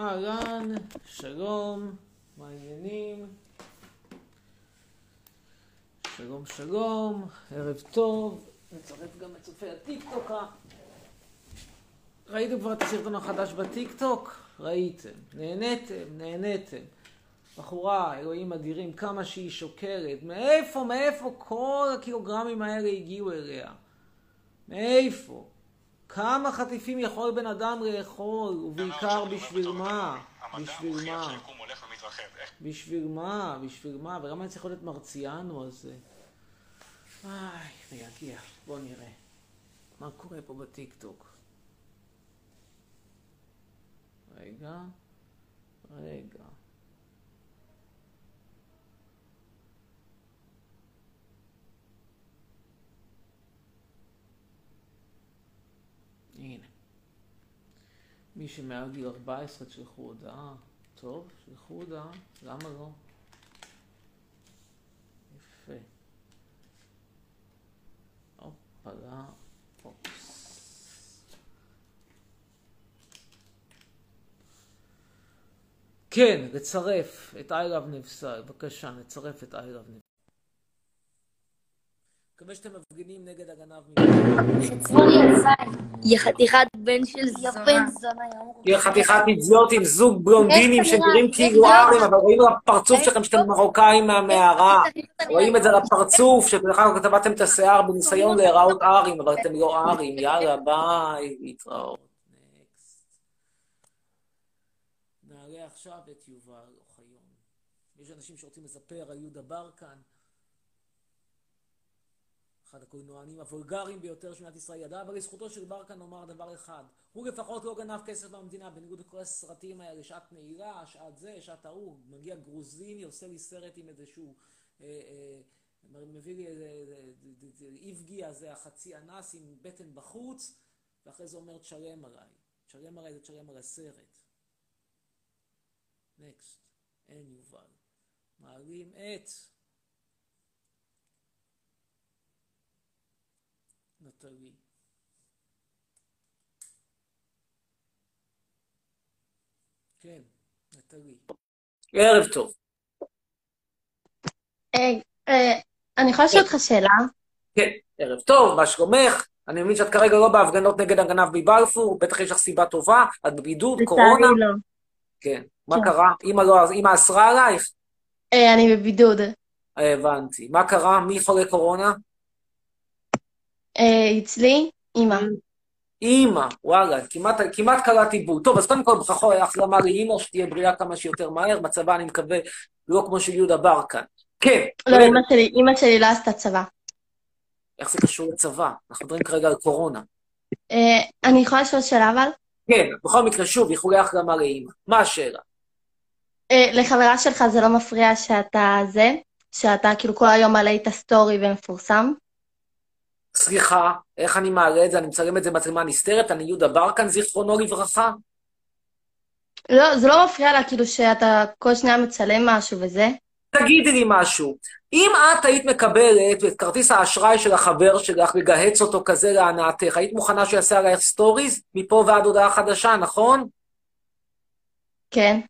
אהלן, שלום, מה העניינים? שלום שלום, ערב טוב, נצרף גם את צופי הטיקטוק. ראיתם כבר את הסרטון החדש בטיקטוק? ראיתם, נהניתם, נהניתם. בחורה, אלוהים אדירים, כמה שהיא שוקרת. מאיפה, מאיפה כל הקילוגרמים האלה הגיעו אליה? מאיפה? כמה חטיפים יכול בן אדם לאכול, ובעיקר בשביל מה? בשביל מה? בשביל מה? בשביל מה? ולמה אני צריך להיות מרציאנו הזה? איי, זה יגיע. בוא נראה. מה קורה פה בטיקטוק? רגע, רגע. הנה. מי שמעל גיל 14 תשלחו הודעה. טוב, תשלחו הודעה. למה לא? יפה. הופלה. אופס. כן, לצרף את I love נבסל. בבקשה, נצרף את I love נבסל. מקווה שאתם מפגינים נגד הגנב יא חתיכת בן של זונה. תהיה חתיכת אידיוטים, זוג בלונדינים שנראים כאילו ארים, אבל רואים על הפרצוף שלכם שאתם מרוקאים מהמערה. רואים את זה על הפרצוף, אגב כתבתם את השיער בניסיון להיראות ארים, אבל אתם לא ארים. יאללה, ביי, להתראות. נעלה עכשיו את יובל אוחיון. יש אנשים שרוצים לספר על יהודה ברקן. אחד הקולנוענים הוולגריים ביותר שמדינת ישראל ידעה, אבל לזכותו של ברקן נאמר דבר אחד, הוא לפחות לא גנב כסף במדינה, בניגוד לכל הסרטים האלה, שעת נעילה, שעת זה, שעת ההוא, מגיע גרוזיני, עושה לי סרט עם איזשהו, אה, אה, מביא לי איזה איבגי הזה, החצי אנס עם בטן בחוץ, ואחרי זה אומר תשלם עליי. תשלם עליי זה תשלם על הסרט. נקסט, אין יובל. מעלים את נטלי. כן, נטלי. ערב טוב. היי, אני יכולה לשאול אותך שאלה? כן, ערב טוב, מה שלומך? אני מבין שאת כרגע לא בהפגנות נגד הגנב מבלפור, בטח יש לך סיבה טובה, את בבידוד, קורונה? לצערי לא. כן. מה קרה? אמא לא, אמא אסרה עלייך? אני בבידוד. הבנתי. מה קרה? מי חולה קורונה? אצלי, אימא. אימא, וואלה, כמעט, כמעט קראתי בול. טוב, אז קודם כל ברכות החלמה לאימא, שתהיה בריאה כמה שיותר מהר, מצבה, אני מקווה, לא כמו של יהודה ברקן. כן. לא, אימא שלי, אימא שלי לא עשתה צבא. איך זה קשור לצבא? אנחנו מדברים כרגע על קורונה. אני יכולה לשאול שאלה אבל? כן, בכל מקרה, שוב, איחולי החלמה לאימא. מה השאלה? לחברה שלך זה לא מפריע שאתה זה? שאתה כאילו כל היום מעלה את הסטורי ומפורסם? סליחה, איך אני מעלה את זה? אני מצלם את זה במצלמה נסתרת? אני יהודה ברקן, זיכרונו לברכה? לא, זה לא מפריע לה, כאילו שאתה כל שניה מצלם משהו וזה? תגידי לי משהו. אם את היית מקבלת את כרטיס האשראי של החבר שלך לגהץ אותו כזה להנאתך, היית מוכנה שיעשה עלייך stories? מפה ועד הודעה חדשה, נכון? כן.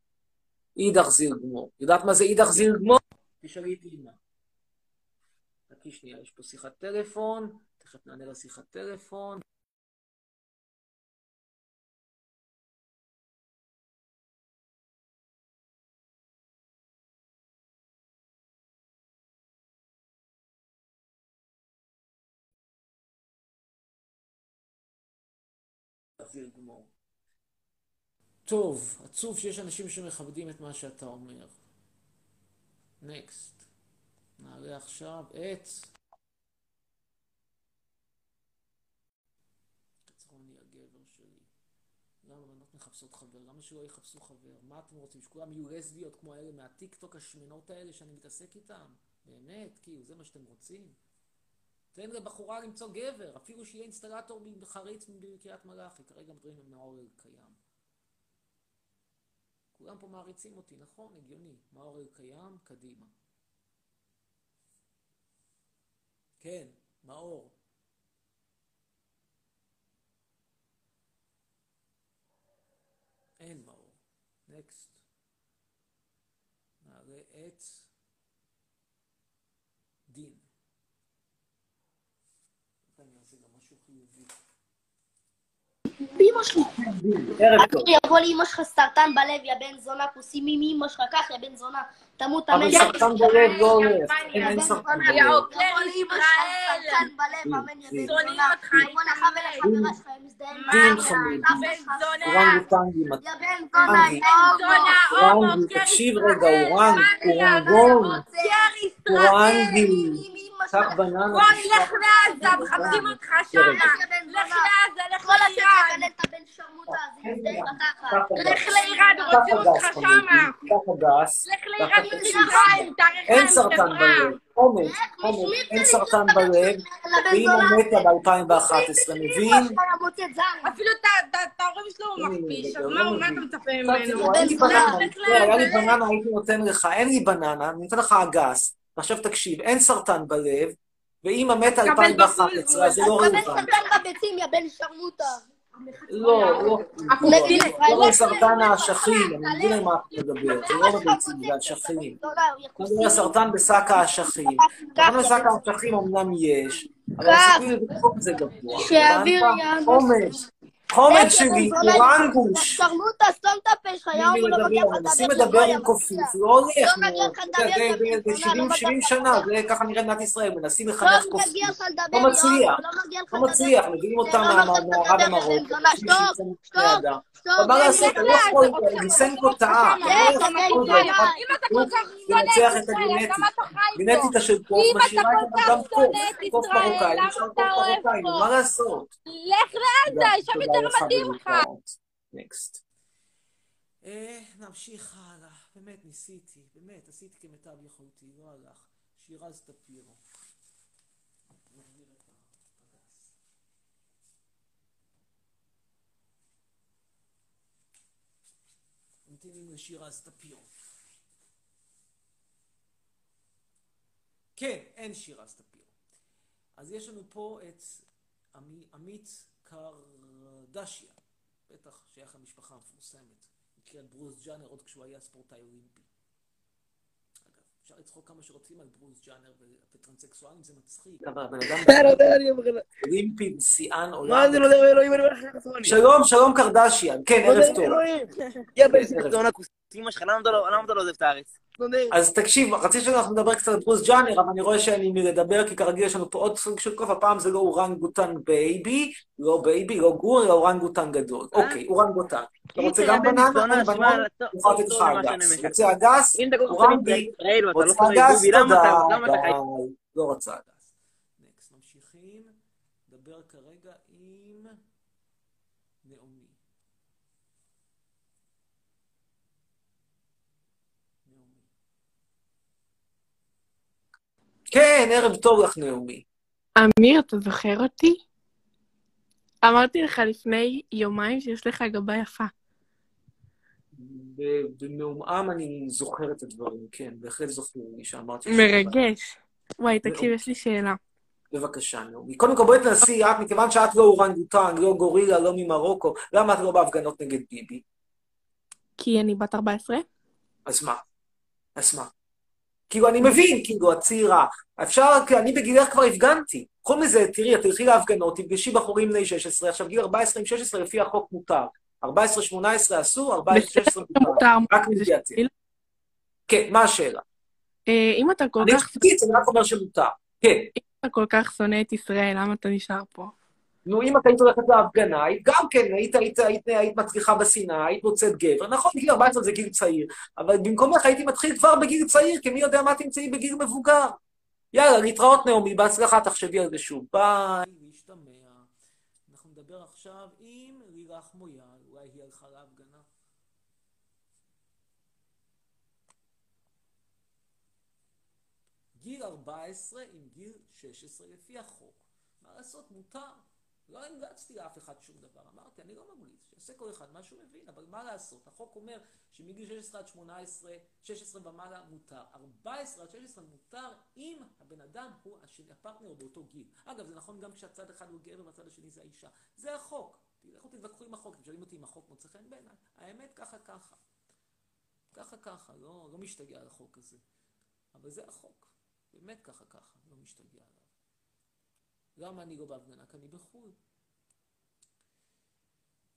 אידך זיל גמור. יודעת מה זה אידך זיל גמור? תשאלי את אימא. חכי שנייה, יש פה שיחת טלפון. תכף נענה לשיחת טלפון. טוב, עצוב שיש אנשים שמכבדים את מה שאתה אומר. נקסט. נעלה עכשיו את... למה בנות מחפשות חבר? למה שלא יחפשו חבר? מה אתם רוצים? שכולם יהיו לסביות כמו האלה מהטיקטוק השמנות האלה שאני מתעסק איתם? באמת? כאילו, זה מה שאתם רוצים? תן לבחורה למצוא גבר, אפילו שיהיה אינסטלטור חריץ בקריית מלאכי, כרגע מדברים מאור קיים. כולם פה מעריצים אותי, נכון? הגיוני. מאור קיים, קדימה. כן, מאור. אין מאור. נקסט. נעלה את דין. אני אעשה גם משהו חיובי. באמא שלי. ערב טוב. יבוא לאמא שלך סרטן בלב, יא בן זונה, כוסים עם אמא שלך, קח, יא בן זונה, תמות, אבל אמן. סרטן בלב לא הולך. אין אין סרטן זונה, בלב. לאמא שלך סרטן בלב, אמן, יא בן שונאים זונה. אותך, יבוא לך ולחברה שלך, הם מזדהים. דין שלך. אורנגוטנגים. יא בן זונה, אנגי. הומו. תקשיב רגע, אורנג, אורנגון, אורנגי. בננה, בוא נלך לעזה, מחפשים אותך שמה. יא בן לך. לעזה, לך לאיראן. הזה, מזדהים בתחת. לך לאיראן, רוצים אותך שמה. לך לאיראן מצרים, תאריך אין סרטן. בלב. חומץ, חומץ, אין סרטן בלב, ואמא מתה ב-2011, מבין? אפילו את- ההורים שלו הוא מכפיש, אז מה אתה מצפה ממנו? לך היה לי לעזה. בננה, הייתי נותן לך, אין לי בננה, אני נותן לך אגס. עכשיו תקשיב, אין סרטן בלב, ואמא מתה תקבל 2011, אז זה לא רלוונטי. סרטן בביצים, יא בן שרמוטה. לא, לא, נגד ישראל. לא האשכים, אני מבין על מה את מדברת, זה לא בביצים, זה אשכים. אתה מדבר על סרטן בשק האשכים. סרטן בשק האשכים אמנם יש, אבל. הסיכוי לבדוק זה גבוה. שיעביר הבנת? חומץ, שלי, אורנגוש. שרמוטה, סתום את הפה שלך, יא הוא לא מגיע לך מנסים לדבר לדבר גבוה, עם קופים, זה לא הולך. לא מגיע לך לדבר, לא ב-70 לך שנה, לדבר. זה ככה נראה מדינת ישראל, מנסים לא לחנך קופים. לדבר, לא מצליח. לא לא לדבר. מצליח, מביאים אותם לא מהמערב לדבר, זונה, שתוק, שתוק, מה לעשות, אני לא יכול, ליסנקו טעה. אם אתה כל כך שונא את ישראל. למה אתה חי איתו? גנטיקה של קוף אם אתה משאירה כל את כך האדם קוף, שונא את קוף ישראל, מרוקאי, למה נשאר אתה קוף אוהב מרוקאי, פה? מה לעשות? לך לעזה, שם יותר מתאים לך. נקסט. נמשיך הלאה. באמת ניסיתי, באמת, עשיתי כמיטב יכולתי, לא הלך. שירז טפירו. ממתינים לשירז טפירו. כן, אין שירז טפירו. אז יש לנו פה את עמי- עמית קרדשיה, בטח שייך למשפחה המפורסמת, נקראת ברוס ג'אנר עוד כשהוא היה ספורטאי אולימפי. אפשר לצחוק כמה שרוצים על ברוס ג'נר וטרנסקסואלים, זה מצחיק. אבל הבן אדם לא. אולימפי, שיאן העולם. זה לא יודע אלוהים, אני אומר לך. שלום, שלום קרדשיאן. כן, לא ערב טוב. יא בן אמא שלך, למה אתה לא למה אתה לא עוזב את הארץ? אז תקשיב, רציתי שאנחנו נדבר קצת על ברוס ג'נר, אבל אני רואה שאין לי מי לדבר, כי כרגיל יש לנו פה עוד סוג של קוף, הפעם זה לא אורנגוטן baby, לא baby, לא גור, אלא אורנגוטן גדול. אוקיי, אורנגוטן. אתה רוצה גם בננה? בננה? אני יכול לתת לך אגס. רוצה אגס? אורנגי. לא רוצה אגס? תודה. לא רוצה אגס. נקסט, ממשיכים. נדבר כרגע עם נעמי. נעמי. כן, ערב טוב לך, נעמי. אמיר, אתה זוכר אותי? אמרתי לך לפני יומיים שיש לך גבה יפה. במעומעם אני זוכר את הדברים, כן, בהחלט זוכר לי שאמרתי. מרגש. וואי, תקשיב, יש לי שאלה. בבקשה, נעמי. קודם כל, בואי תנסי, את, מכיוון שאת לא אורנגוטן, לא גורילה, לא ממרוקו, למה את לא בהפגנות נגד ביבי? כי אני בת 14? אז מה? אז מה? כאילו, אני מבין, כאילו, את צעירה. אפשר, אני בגילך כבר הפגנתי. חוץ מזה, תראי, את תלכי להפגנות, תפגשי בחורים בני 16, עכשיו גיל 14 עם 16 לפי החוק מותר. 14-18 אסור, 14-16 מותר. מותר. רק. שלי. כן, מה השאלה? אה, אם אתה כל אני כך חושבת, אני רק אומר שמותר. כן. אתה כל כך שונא את ישראל, למה אתה נשאר פה? נו, אם את היית הולכת להפגנה, היית גם כן, היית, היית, היית, היית מצליחה בשנאה, היית מוצאת גבר. נכון, גיל 14 זה גיל צעיר, אבל במקומך הייתי מתחיל כבר בגיל צעיר, כי מי יודע מה תמצאי בגיל מבוגר. יאללה, להתראות נעמי, בהצלחה, תחשבי על זה שוב. ביי. להשתמע. אנחנו נדבר עכשיו עם לילך מויאל, אולי היא הלכה להפגנה. גיל 14 עם גיל 16 לפי החוק. מה לעשות, מותר. לא המלצתי לאף אחד שום דבר. אמרתי, אני לא ממליץ, שיעשה כל אחד מה שהוא מבין, אבל מה לעשות? החוק אומר שמגיל 16 עד 18, 16 ומעלה מותר. 14 עד 16 מותר אם הבן אדם הוא השני, הפרטנר באותו גיל. אגב, זה נכון גם כשהצד אחד הוא גבר והצד השני זה האישה. זה החוק. תלכו תתווכחו עם החוק, אתם שואלים אותי אם החוק מוצא חן בעיניי. האמת ככה ככה. ככה ככה, לא, לא משתגע על החוק הזה. אבל זה החוק. באמת ככה ככה, לא משתגע עליו. למה אני לא בהפגנה? כי אני בחו"ל.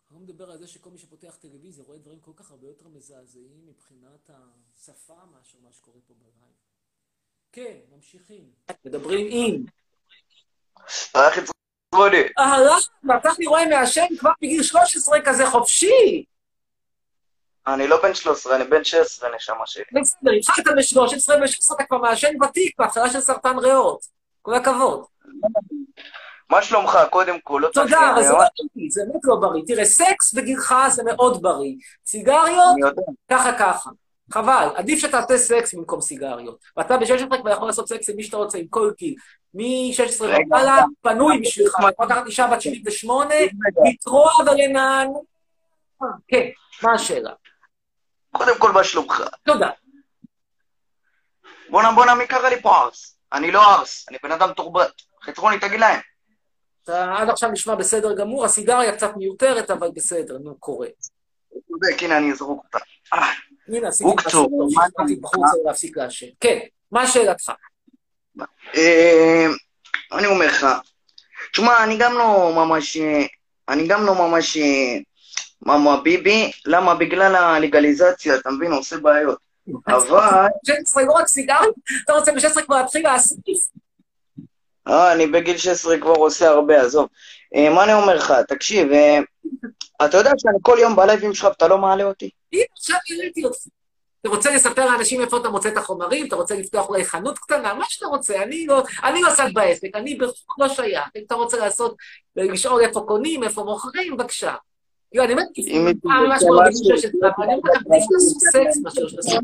אני לא מדבר על זה שכל מי שפותח טלוויזיה רואה דברים כל כך הרבה יותר מזעזעים מבחינת השפה מאשר מה שקורה פה בלייב. כן, ממשיכים. מדברים עם. אהלן, ואתה לי רואה מעשן כבר בגיל 13 כזה חופשי. אני לא בן 13, אני בן 16, נשמה שלי. בסדר, התחלת ב-13, ב-16 אתה כבר מעשן ותיק, בהתחלה של סרטן ריאות. כל הכבוד. מה שלומך? קודם כל, לא צריך... תודה, אבל זה אני לא בריא, זה באמת לא בריא. תראה, סקס בגילך זה מאוד בריא. סיגריות. ככה ככה. חבל, עדיף שתעשה סקס במקום סיגריות. ואתה ב-16 כבר יכול לעשות סקס עם מי שאתה רוצה, עם כל גיל. מ-16 רגע. ומעלה, פנוי בשבילך. אתה יכול לקחת אישה בת 78, לטרוע ולנען. כן, מה השאלה? קודם כל, מה שלומך? תודה. בואנה, בואנה, מי קרא לי פה ארס? אני לא ארס, אני בן אדם תורבת. חצרוני, תגיד להם. אתה עד עכשיו נשמע בסדר גמור, הסיגריה קצת מיותרת, אבל בסדר, נו, קורה. צודק, הנה, אני אזרוק אותה. אה, הנה, עשיתי הוא שכנעתי אתה- בחוץ להפסיק לעשן. כן, מה שאלתך? אה, אני אומר לך, תשמע, אני גם לא ממש... אה, אני גם לא ממש... מאמה ביבי, למה? בגלל הלגליזציה, אתה מבין? עושה בעיות. אבל... 16 לא רק סיגריות? אתה רוצה ב-16 כבר להתחיל להסניף? אה, אני בגיל 16 כבר עושה הרבה, עזוב. אה, מה אני אומר לך? תקשיב, אה, אתה יודע שאני כל יום בלייבים שלך ואתה לא מעלה אותי? הנה, עכשיו הראיתי אותך. אתה רוצה לספר לאנשים איפה אתה מוצא את החומרים? אתה רוצה לפתוח אולי חנות קטנה? מה שאתה רוצה. אני לא, אני לא עסק בעסק, אני לא שייך. אם אתה רוצה לעשות, לשאול איפה קונים, איפה מוכרים, בבקשה. לא, אני אומרת, פעם ממש משהו, בגיל 16, אבל אני אומר לך, עדיף לעשות סקס מאשר שתעשו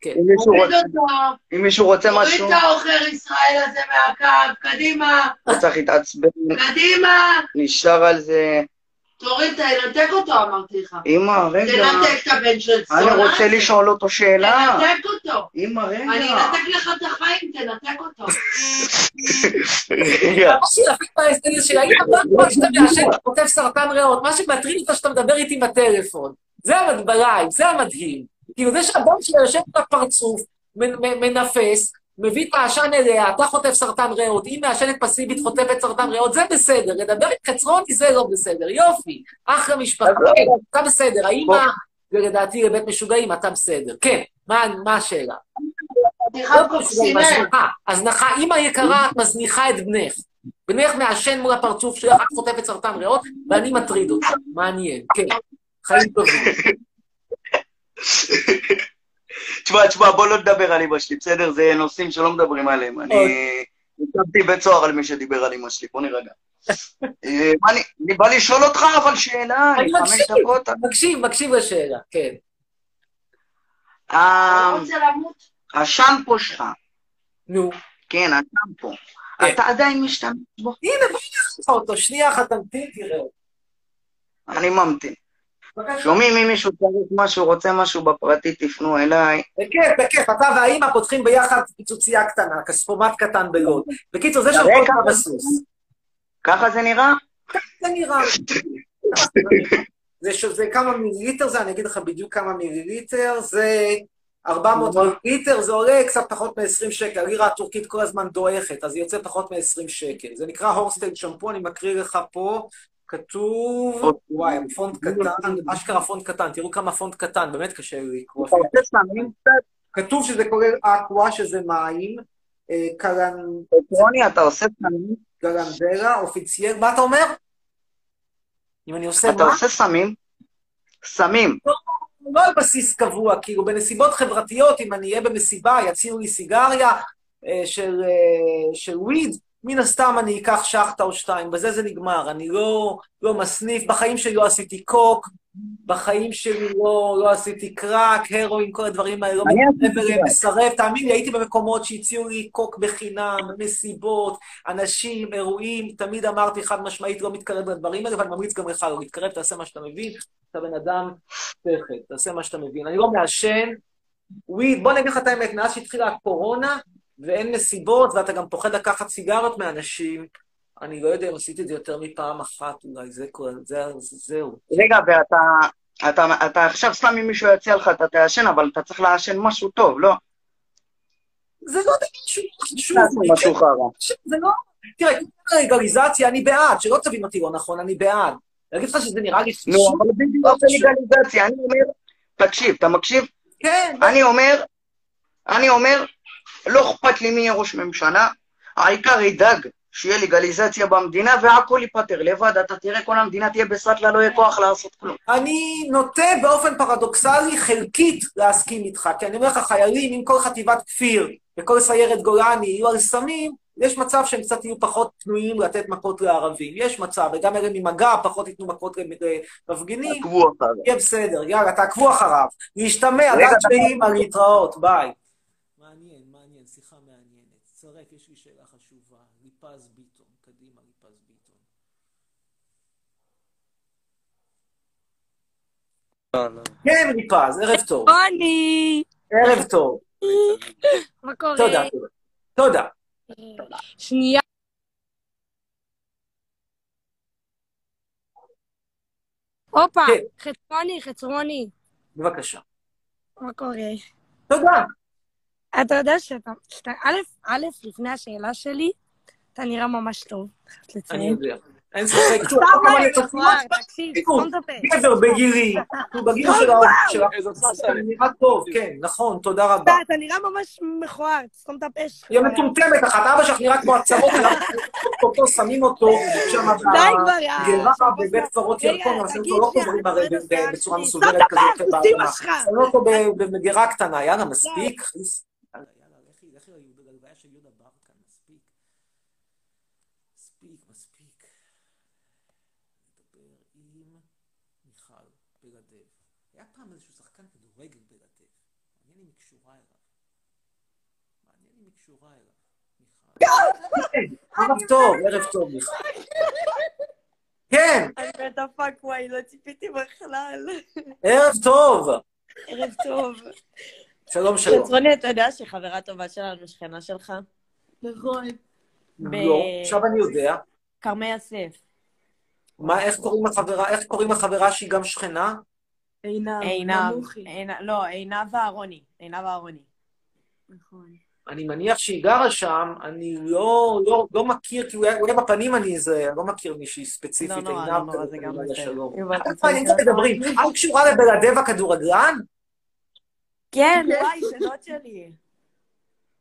כן. אם מישהו רוצה- רוצה תוריד משהו, את העוכר ישראל הזה מהקו, קדימה, צריך להתעצבן, קדימה, נשאר על זה. תוריד, תנתק אותו, אמרתי לך. אמא, רגע, תנתק את הבן של צאן. אני רוצה לשאול אותו שאלה. תנתק אותו. אמא, אני רגע. אנתק לך את החיים, תנתק אותו. כותב סרטן ריאות, מה שמטריד אותך שאתה מדבר איתי בטלפון. זה המד- בלייב, זה המדהים. כאילו זה שהבן שלה יושב בפרצוף, מ- מ- מנפס, מביא את העשן אליה, אתה חוטף סרטן ריאות, היא מעשנת פסיבית, חוטפת סרטן ריאות, זה בסדר. לדבר עם חצרוני זה לא בסדר. יופי, אחלה משפחה. לא. כן, אתה בסדר. האמא, ולדעתי לבית משוגעים, אתה בסדר. כן, מה מה השאלה? לא. הזנחה. הזנחה, אמא יקרה, את מזניחה את בנך. בנך מעשן מול הפרצוף שלך, את חוטפת סרטן ריאות, ואני מטריד אותך. מעניין, כן. חיים טובים. תשמע, תשמע, בוא לא נדבר על אמא שלי, בסדר? זה נושאים שלא מדברים עליהם. אני ישבתי בית סוהר על מי שדיבר על אמא שלי, בוא נירגע. אה, אני בא לשאול אותך, אבל שאלה, אני מקשיב. דקות. מקשיב, מקשיב לשאלה, כן. אה? השמפו שלך, נו. כן, השמפו, כן. אתה עדיין משתמש בו? הנה, בוא נראה לך אותו. שנייה אחת תמתין, תראה. אני ממתין. שומעים, אם מישהו צריך משהו, רוצה משהו בפרטי, תפנו אליי. בכיף, בכיף. אתה והאימא פותחים ביחד פיצוצייה קטנה, כספומט קטן בלוד. בקיצור, זה שם. כל בסוס. ככה זה נראה? זה נראה. זה, ש- זה כמה מיליליטר זה, אני אגיד לך בדיוק כמה מיליליטר, זה 400 מיליליטר, זה עולה קצת פחות מ-20 שקל, הלירה הטורקית כל הזמן דועכת, אז זה יוצא פחות מ-20 שקל. זה נקרא הורסטייד שמפו, אני מקריא לך פה, כתוב, וואי, פונט קטן, אשכרה פונט קטן, תראו כמה פונט קטן, באמת קשה לקרוא. אתה? כתוב שזה כולל אקווה, שזה מים, אה, קלנ... רוני, אתה עושה סמים? גלנדרה, אופיצייר, מה אתה אומר? אם אני עושה אתה מה? עושה סמים? סמים. לא על בסיס קבוע, כאילו בנסיבות חברתיות, אם אני אהיה במסיבה, יציעו לי סיגריה אה, אה, של וויד, מן הסתם אני אקח שחטה או שתיים, בזה זה נגמר. אני לא, לא מסניף, בחיים שלי לא עשיתי קוק, בחיים שלי לא, לא עשיתי קרק, הרואין, כל הדברים האלה, לא אני קרק. מסרב. תאמין לי, הייתי במקומות שהציעו לי קוק בחינם, מסיבות, אנשים, אירועים, תמיד אמרתי חד משמעית, לא מתקרב לדברים האלה, ואני ממליץ גם לך לא להתקרב, תעשה מה שאתה מבין, אתה בן אדם שכל, תעשה מה שאתה מבין. אני לא מעשן, וויד, בוא נגיד לך את האמת, מאז שהתחילה הקורונה, ואין מסיבות, ואתה גם פוחד לקחת סיגרות מאנשים, אני לא יודע אם עשיתי את זה יותר מפעם אחת, אולי זה כל... זה, זהו. רגע, ואתה אתה, אתה עכשיו סתם אם מישהו יציע לך אתה תעשן, אבל אתה צריך לעשן משהו טוב, לא? זה לא דבר שהוא חשוב. חרא. זה לא... תראה, לגליזציה אני בעד, שלא תבין אותי לא נכון, אני בעד. להגיד לך שזה נראה לי... נו, אבל בדיוק זה לגליזציה, אני אומר, תקשיב, אתה מקשיב? כן, אני אומר, אני אומר, לא אכפת לי מי יהיה ראש ממשלה, העיקר ידאג שיהיה לגליזציה במדינה והכל ייפתר לבד, אתה תראה כל המדינה תהיה בסטלה, לא יהיה כוח לעשות כלום. אני נוטה באופן פרדוקסלי חלקית להסכים איתך, כי אני אומר לך, חיילים עם כל חטיבת כפיר וכל סיירת גולני יהיו על סמים, יש מצב שהם קצת יהיו פחות פנויים לתת מכות לערבים. יש מצב, וגם אלה ממגע פחות ייתנו מכות למפגינים. עקבו אחריו. יהיה בסדר, יאללה, תעקבו אחריו. להשתמע, דת שאימא, להתראות, ביי. מעניין, מעניין, שיחה מעניינת. צרף, יש לי שאלה חשובה. ליפז ביטון, קדימה, ליפז ביטון. לא, לא. כן, ליפז, ערב טוב. אני! ערב טוב. מה קורה? תודה, תודה. תודה. שנייה. הופה, כן. חצרוני, חצרוני. בבקשה. מה קורה? תודה. אתה יודע שאתה, א', לפני השאלה שלי, אתה נראה ממש טוב, אני. יודע. אין ספק. תשמע, סתם כל הזמן לא, יש אותי- מכוער, תקשיב, תראו, סתום את הפה. גבר בגילי, הוא בגיל של ה... של ה- איזו אתה. נראה טוב, כן, נכון, תודה רבה. אתה אתה נראה ממש מכוער, תסתום את הפה שלך. היא מטומטמת אחת, אבא שלך נראה כמו הצרות אותו, שמים אותו שם. בגרה בבית קברות ירקון, אבל תגיד אנחנו לא חוזרים הרי בצורה. מסודרת סתום את כזאת. שמים אותו ב- במגירה קטנה, יאללה, מספיק יאללה, לכי, לכי ללוויה של יהודה ברקן, מספיק. מספיק, נדבר עם מיכל בלדב. היה פעם איזשהו שחקן כדורגל בלדב. מעניין אם היא קשורה אליו. מעניין אם היא קשורה אליו. מיכל. ערב טוב, ערב טוב, מיכל. כן, אני מתה fuck וואי, לא ציפיתי בכלל. ערב טוב. ערב טוב. שלום, שלום. חצרוני, אתה יודע שחברה טובה שלנו שכנה שלך? נכון. לא, עכשיו אני יודע. כרמי יוסף. מה, איך קוראים לחברה, איך קוראים לחברה שהיא גם שכנה? עינב. עינב. עינב- לא, עינב אהרוני. עינב אהרוני. נכון. אני מניח שהיא גרה שם, אני לא, לא, לא מכיר, כי אולי בפנים אני איזה, אני לא מכיר מישהי ספציפית, לא נורא, עינב, לא נורא, זה גם בסדר. תעניין קצת מדברים. את קשורה לבלעדב הכדורגלן? כן, וואי, שנות שלי.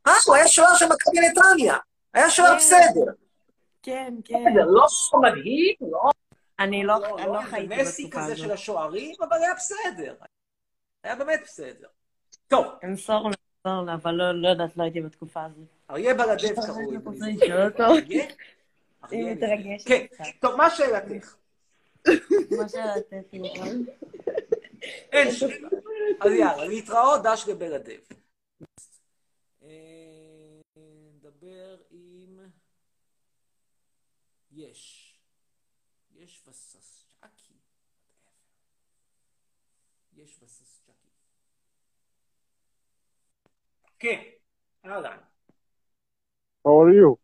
אה, הוא היה שוער של מכבי נתניה. היה שוער כן. בסדר. כן, כן. בסדר, לא מדהים, לא... אני לא לא, אני לא לא חייתי בתקופה כזה של הזאת. השוערים, אבל היה בסדר. היה באמת בסדר. טוב, אמסור לה, אמסור לה, אבל לא לא יודעת, לא הייתי בתקופה הזאת. אריה בלעדב קראו? היא אריה. מתרגשת. כן. טוב, מה שאלתך? מה? אין שאלה. אז יאללה, להתראות, דש לבלעדב. אה, נדבר עם... יש. יש וססצ'קי. יש וססצ'קי. כן, אהלן. How are you?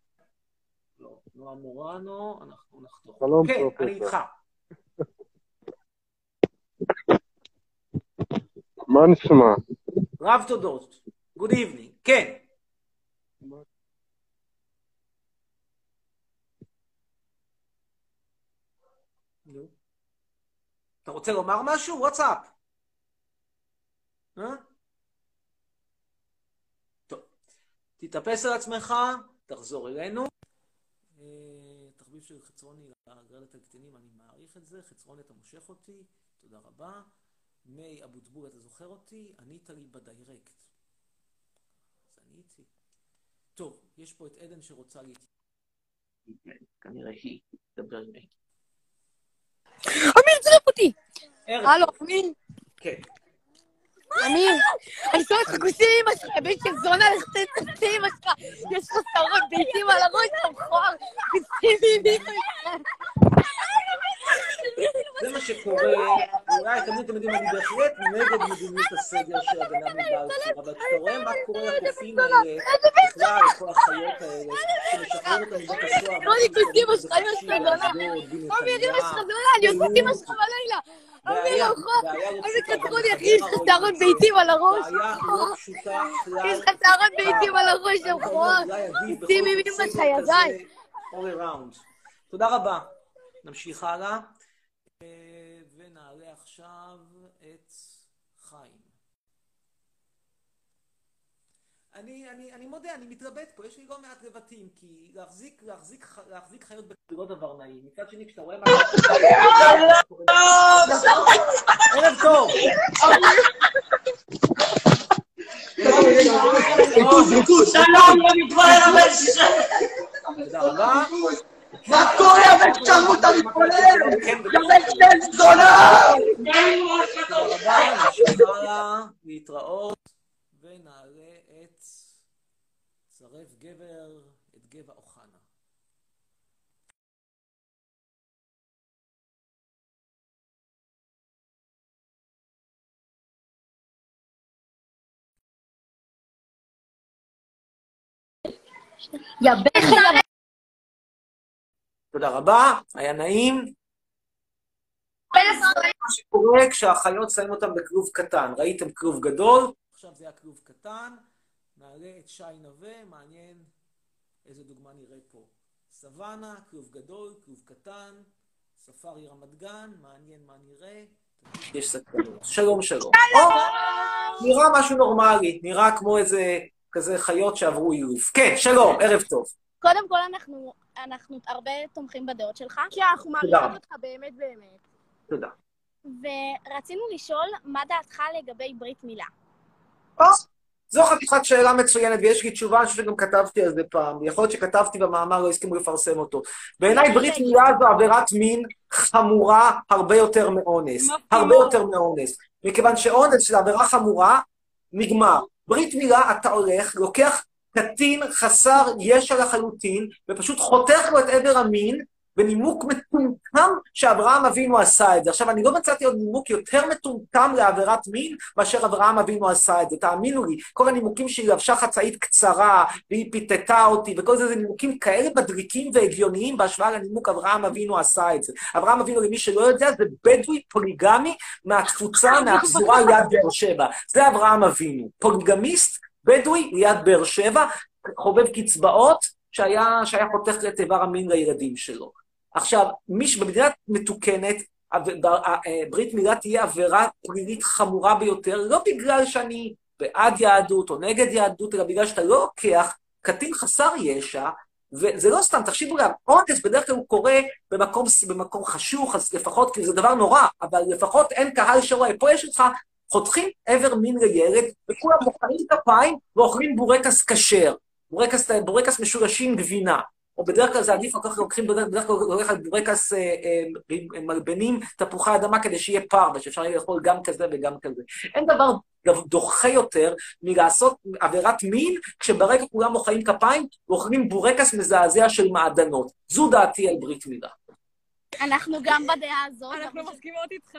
לא, נועה מורנו, אנחנו נחתוך. שלום, כן, פרופסור. אני איתך. מה נשמע? רב תודות. Good evening. כן. אתה רוצה לומר משהו? וואטסאפ. אה? טוב. תתאפס על עצמך, תחזור אלינו. אה, תחביב של חצרוני להגרלת הקטינים, אני מעריך את זה. חצרוני, אתה מושך אותי, תודה רבה. מי אבוטבול, אתה זוכר אותי? ענית לי בדיירקט. אז עניתי. טוב, יש פה את עדן שרוצה להת... כנראה היא תדבר עם. אמיר, צרף אותי! הלו, אמיר? כן. אמיר, אני שואל אותך כוסים עם אמא שלך, בן של זונה, לך תצא עם אמא שלך, יש לך שערות ביצים על הראש, אתה מכוער, כוסים עם אמא שלך. זה מה שקורה, אולי תמיד אתם יודעים, אני בהחלט נגד מדיניות הסגר של הגנה מבלפור, אבל אתה רואה מה קורה לקופים האלה, בכלל, לכל החיות האלה, שמשחררים אותם מבית הסוהר, לא, אני כוסים עם אמא שלך, אמא זונה. אמיר, אמא שלך זונה, אני עושה אמא שלך בלילה. אומר בעיה, לו, "חו, בעיה לא איזה קטרוני, גם אחי, יש לך רואים ביצים על הראש. לא. יש לך שערות ביצים על הראש, יא מכוער. שימי מאמא שלך, יא. תודה רבה. נמשיך הלאה. עכשיו את חיים. אני, אני, אני מודה, אני מתלבט פה, יש לי לא מעט לבטים, כי להחזיק, להחזיק, להחזיק חיות זה לא דבר נעים. מצד שני, כשאתה רואה מה... ערב טוב! שלום, לא מתפלל אבל ש... תודה רבה. מה קורה, הבן שרמוטה מתפלל? יא בן בן זונה! להתראות, ונעלה את צרף גבר, את גבע אוחנה. יא זונה. תודה רבה, היה נעים. מה שקורה כשהחיות שמים אותם בכלוב קטן. ראיתם כלוב גדול, עכשיו זה היה כלוב קטן. נעלה את שי נווה, מעניין איזה דוגמה נראה פה. סוואנה, כלוב גדול, כלוב קטן, ספארי רמת גן, מעניין מה נראה. יש סכנות. שלום, שלום. או, נראה משהו נורמלי, נראה כמו איזה כזה חיות שעברו אילוף. כן, שלום, ערב טוב. קודם כל, אנחנו, אנחנו הרבה תומכים בדעות שלך. כן, אנחנו. מעריכים אותך באמת באמת. תודה. ורצינו לשאול, מה דעתך לגבי ברית מילה? או, זו חתיכת שאלה מצוינת, ויש לי תשובה, אני חושב שגם כתבתי על זה פעם. יכול להיות שכתבתי במאמר, לא הסכימו לפרסם אותו. בעיניי ברית מילה זו עבירת מין חמורה הרבה יותר מאונס. הרבה יותר מאונס. מכיוון שאונס של עבירה חמורה, נגמר. ברית מילה, אתה הולך, לוקח קטין חסר ישע לחלוטין, ופשוט חותך לו את עבר המין, בנימוק מטומטם שאברהם אבינו עשה את זה. עכשיו, אני לא מצאתי עוד נימוק יותר מטומטם לעבירת מין מאשר אברהם אבינו עשה את זה. תאמינו לי, כל הנימוקים שהיא לבשה חצאית קצרה, והיא פיתתה אותי, וכל זה, זה נימוקים כאלה מדליקים והגיוניים בהשוואה לנימוק אברהם אבינו עשה את זה. אברהם אבינו, למי שלא יודע, זה בדואי פוליגמי מהתפוצה, מהפזורה ליד באר שבע. זה אברהם אבינו. פוליגמיסט, בדואי ליד באר שבע, חובב קצבאות, שהיה, שהיה חותך את איבר המין לילדים שלו. עכשיו, מי שבמדינה מתוקנת, אה, ברית מילה תהיה עבירה פלילית חמורה ביותר, לא בגלל שאני בעד יהדות או נגד יהדות, אלא בגלל שאתה לא לוקח קטין חסר ישע, וזה לא סתם, תחשיבו גם, אונס בדרך כלל הוא קורה במקום, במקום חשוך, אז לפחות, כי זה דבר נורא, אבל לפחות אין קהל שרואה. פה יש לך, חותכים עבר מין לילד, וכולם מוחאים כפיים ואוכלים בורקס כשר. בורקס, בורקס משולשים גבינה. או בדרך כלל זה עדיף, כל כך לוקחים, בדרך בדרך כלל הולך על בורקס אה, אה, מלבנים תפוחי אדמה כדי שיהיה פרווה, שאפשר יהיה לאכול גם כזה וגם כזה. אין דבר דוחה יותר מלעשות עבירת מין, כשברקע כולם מוחאים כפיים ואוכלים בורקס מזעזע של מעדנות. זו דעתי על ברית מילה. אנחנו גם בדעה הזאת. אנחנו מסכימות איתך.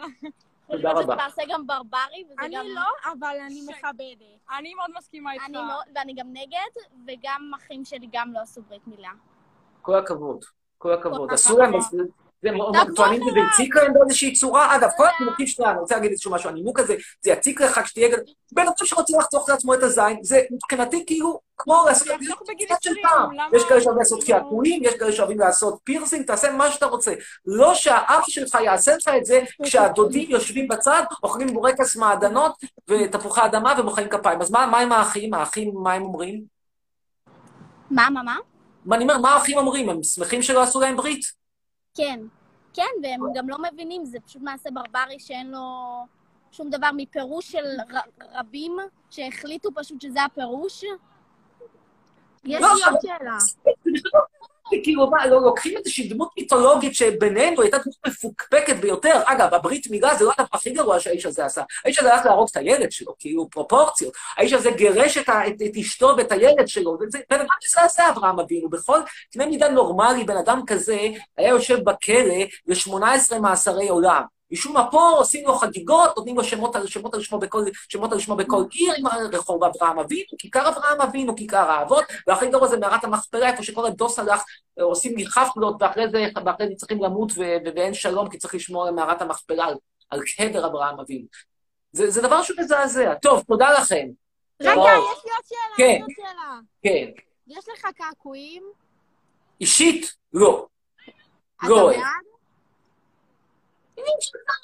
תודה רבה. תעשה גם ברברי, וזה אני גם... לא, אבל אני מכבדת. אני מאוד מסכימה איתך. אני מאוד, ואני גם נגד, וגם אחים שלי גם לא עשו ברית מילה. כל הכבוד, כל הכבוד. כל עשו להם, מאוד תבוא טוענים שזה אליי. הציק להם באיזושהי צורה. אגב, כל הנימוקים שנייה, אני רוצה להגיד איזשהו משהו, הנימוק הזה, זה יציק לך כשתהיה... בן אדם שרוצה לחתוך לעצמו את הזין, זה מבחינתי כאילו כמו לעשות... קצת של 20, פעם. יש כאלה שאוהבים לעשות חיעקועים, יש כאלה שאוהבים לעשות פירסינג, תעשה מה שאתה רוצה. לא שהאח שלך יעשה לך את זה כשהדודים יושבים בצד, אוכלים בורקס מעדנות ותפוחי אדמה ומוחאים כפיים. אז מה עם האחים? האחים, מה הם אומרים? מה, מה, מה? מה אני אומר, מה האחים אומרים? הם שמחים שלא עשו להם ברית? כן. כן, והם גם לא מבינים, זה פשוט מעשה ברברי שאין לו שום דבר מפירוש של ר- רבים, שהחליטו פשוט שזה הפירוש. יש לא, לי עוד שאלה. כאילו, מה, לא לוקחים איזושהי דמות מיתולוגית שבינינו הייתה דמות מפוקפקת ביותר. אגב, הברית מילה זה לא הדבר הכי גרוע שהאיש הזה עשה. האיש הזה הלך להרוג את הילד שלו, כאילו, פרופורציות. האיש הזה גירש את, את, את אשתו ואת הילד שלו. וזה, בן אדם שזה עשה אברהם אבינו. בכל קנה מידה נורמלי, בן אדם כזה היה יושב בכלא ל-18 מאסרי עולם. משום מה פה עושים לו חגיגות, נותנים לו שמות על שמות על שמו בכל, שמות על שמו בכל עיר, עם רחוב אברהם אבינו, כיכר אברהם אבינו, כיכר האבות, והכי גרוע זה מערת המכפלה, איפה שכל הדוס הלך, עושים לי חפלות, ואחרי זה, ואחרי זה צריכים למות ו- ואין שלום, כי צריך לשמור על מערת המכפלה, על על קבר אברהם אבינו. זה, זה דבר שהוא מזעזע. טוב, תודה לכם. רגע, טוב. יש לי עוד שאלה, כן. יש לי עוד שאלה. כן. יש לך קעקועים? אישית, לא. אתה לא. בעד?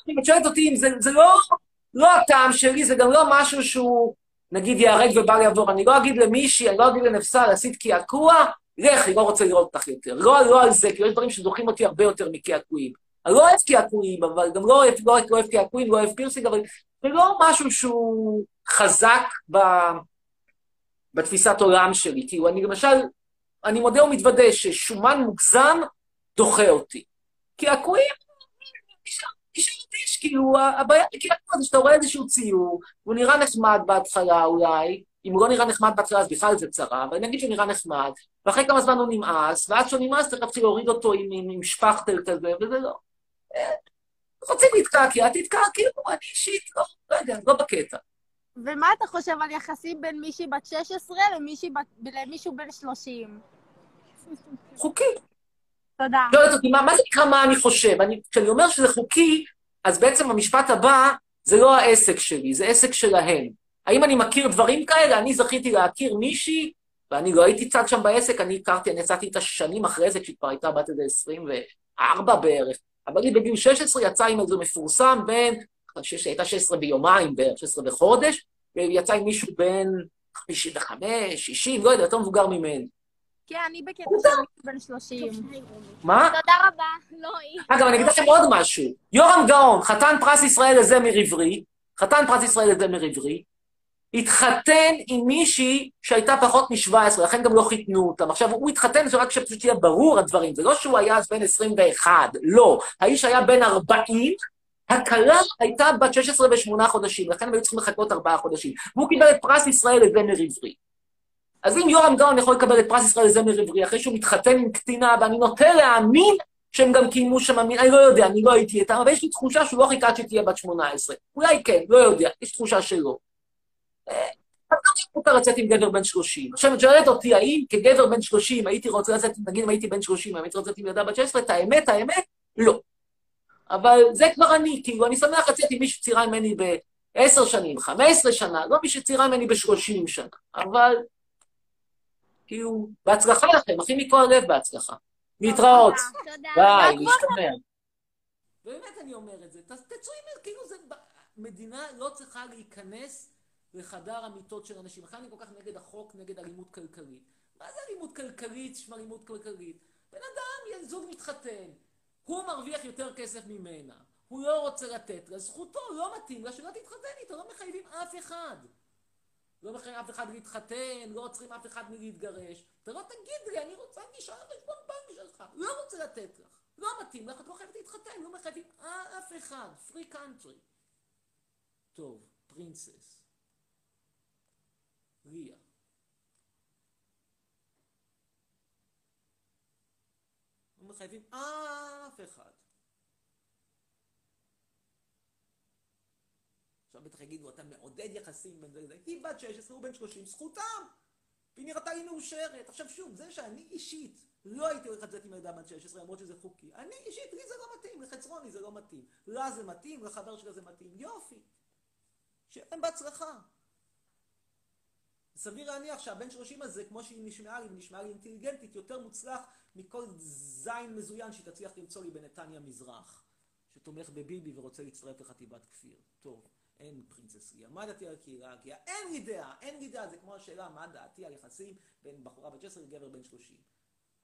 אם את שואלת אותי זה, זה לא, לא הטעם שלי, זה גם לא משהו שהוא, נגיד, ייהרג ובל יעבור. אני לא אגיד למישהי, אני לא אגיד לנפסל, עשית קעקוע, לך, אני לא רוצה לראות אותך יותר. לא, לא על זה, כי יש דברים שדוחים אותי הרבה יותר מקעקועים. אני לא אוהב קעקועים, אבל גם לא אוהב, לא, לא אוהב קעקועים, לא אוהב פירסינג, אבל זה לא משהו שהוא חזק ב, בתפיסת עולם שלי. כאילו, אני למשל, אני מודה ומתוודה ששומן מוגזם דוחה אותי. קעקועים, יש כאילו, הבעיה בקעקוע זה שאתה רואה איזשהו ציור, הוא נראה נחמד בהתחלה אולי, אם הוא לא נראה נחמד בהתחלה אז בכלל זה צרה, אבל נגיד שהוא נראה נחמד, ואחרי כמה זמן הוא נמאס, ועד שהוא נמאס צריך להתחיל להוריד אותו עם, עם, עם שפכטל כזה, וזה לא. אה, רוצים להתקעקע, תתקעקעו, אני אישית, לא, לא יודע, לא בקטע. ומה אתה חושב על יחסים בין מישהי בת 16 למישהי בת- למישהו בן 30? חוקי. תודה. שואלת אותי, מה, מה זה נקרא מה אני חושב? אני, כשאני אומר שזה חוקי, אז בעצם המשפט הבא זה לא העסק שלי, זה עסק שלהם. האם אני מכיר דברים כאלה? אני זכיתי להכיר מישהי, ואני לא הייתי צד שם בעסק, אני הכרתי, אני יצאתי איתה שנים אחרי זה, כשהיא כבר הייתה בת איזה 24 בערך. אבל היא בגיל 16 יצאה עם איזה מפורסם בין, חושב שהייתה 16 ביומיים בערך, 16 בחודש, והיא יצאה עם מישהו בין 55, 60, לא יודע, יותר מבוגר ממני. כן, אני בקטע של בן 30. מה? תודה רבה. לא, היא. אגב, אני אגיד לכם עוד משהו. יורם גאון, חתן פרס ישראל לזמר עברי, חתן פרס ישראל לזמר עברי, התחתן עם מישהי שהייתה פחות מ-17, לכן גם לא חיתנו אותם. עכשיו, הוא התחתן, זה רק שפשוט יהיה ברור הדברים, זה לא שהוא היה אז בן 21, לא. האיש היה בן 40, הכלה הייתה בת 16 ושמונה חודשים, לכן הם היו צריכים לחכות ארבעה חודשים. והוא קיבל את פרס ישראל לזמר עברי. אז אם יורם גאון יכול לקבל את פרס ישראל לזמר עברי אחרי שהוא מתחתן עם קטינה, ואני נוטה להאמין שהם גם קיימו שם אני לא יודע, אני לא הייתי איתם, אבל יש לי תחושה שהוא לא חיכה שתהיה בת 18. אולי כן, לא יודע, יש תחושה שלא. אה, אז לא מותר לצאת עם גבר בן 30. עכשיו, את שואלת אותי, האם כגבר בן 30 הייתי רוצה לצאת, נגיד אם הייתי בן 30, האם הייתי רוצה לצאת עם ילדה בת 16? את האמת, האמת, לא. אבל זה כבר אני, כאילו, אני שמח לצאת עם מישהו צעירה ממני ב-10 שנים, 15 שנה, לא מישהו צעירה ממני ב-30 שנה, אבל כאילו, בהצלחה לכם, הכי מכל הלב בהצלחה. להתראות. תודה. ביי, להשתמע. באמת אני אומר את זה, תצאו עם, כאילו זה, מדינה לא צריכה להיכנס לחדר המיטות של אנשים. לכן אני כל כך נגד החוק, נגד אלימות כלכלית. מה זה אלימות כלכלית, שמה אלימות כלכלית? בן אדם, זוג מתחתן, הוא מרוויח יותר כסף ממנה, הוא לא רוצה לתת לה, זכותו, לא מתאים לה שלא תתחתן איתו, לא מחייבים אף אחד. לא מחייבים אף אחד להתחתן, לא עוצרים אף אחד מלהתגרש. אתה לא תגיד לי, אני רוצה גישה לחשבון בנק שלך, לא רוצה לתת לך. לא מתאים לך, את לא חייבת להתחתן, לא מחייבים אף אחד. פרי קאנטרי. טוב, פרינסס. ליה. לא מחייבים אף אחד. עכשיו בטח יגידו, אתה מעודד יחסים בין זה לזה. היא בת 16, הוא בן 30, זכותם! והיא נראתה לי מאושרת. עכשיו שוב, זה שאני אישית לא הייתי הולך לצאת עם ילדה בת 16, למרות שזה חוקי. אני אישית, לי זה לא מתאים, לחצרוני זה לא מתאים. לה זה מתאים, לחבר שלה זה מתאים. יופי. להם בהצלחה. סביר להניח שהבן 30 הזה, כמו שהיא נשמעה לי, ונשמעה לי אינטליגנטית, יותר מוצלח מכל זין מזוין שהיא תצליח למצוא לי בנתניה מזרח, שתומך בביבי ורוצה להצטרף לחטיבת כפיר. טוב, אין פרינסס ליה. מה דעתי על הקהילה הגאה? אין לי דעה, אין לי דעה. זה כמו השאלה מה דעתי על יחסים בין בחורה בת 16 לגבר בן 30.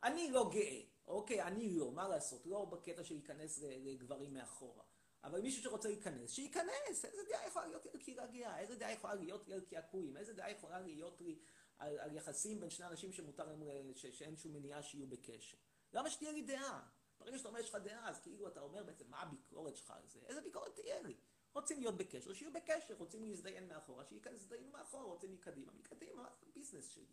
אני לא גאה, אוקיי? אני לא, מה לעשות? לא בקטע של להיכנס לגברים מאחורה. אבל מישהו שרוצה להיכנס, שייכנס! איזה דעה יכולה להיות לי על קהילה גאה? איזה דעה יכולה להיות לי על קעקועים? איזה דעה יכולה להיות לי על, על יחסים בין שני אנשים שמותר להם, ש, שאין שום מניעה שיהיו בקשר? למה שתהיה לי דעה? ברגע שאתה אומר שיש לך דעה, אז כאילו אתה אומר בעצם מה הביקורת שלך על זה? איזה ביקורת תהיה לי? רוצים להיות בקשר, שיהיו בקשר, רוצים להזדיין מאחורה, שיזדיינו מאחורה, רוצים מקדימה, מקדימה, זה ביזנס שלי.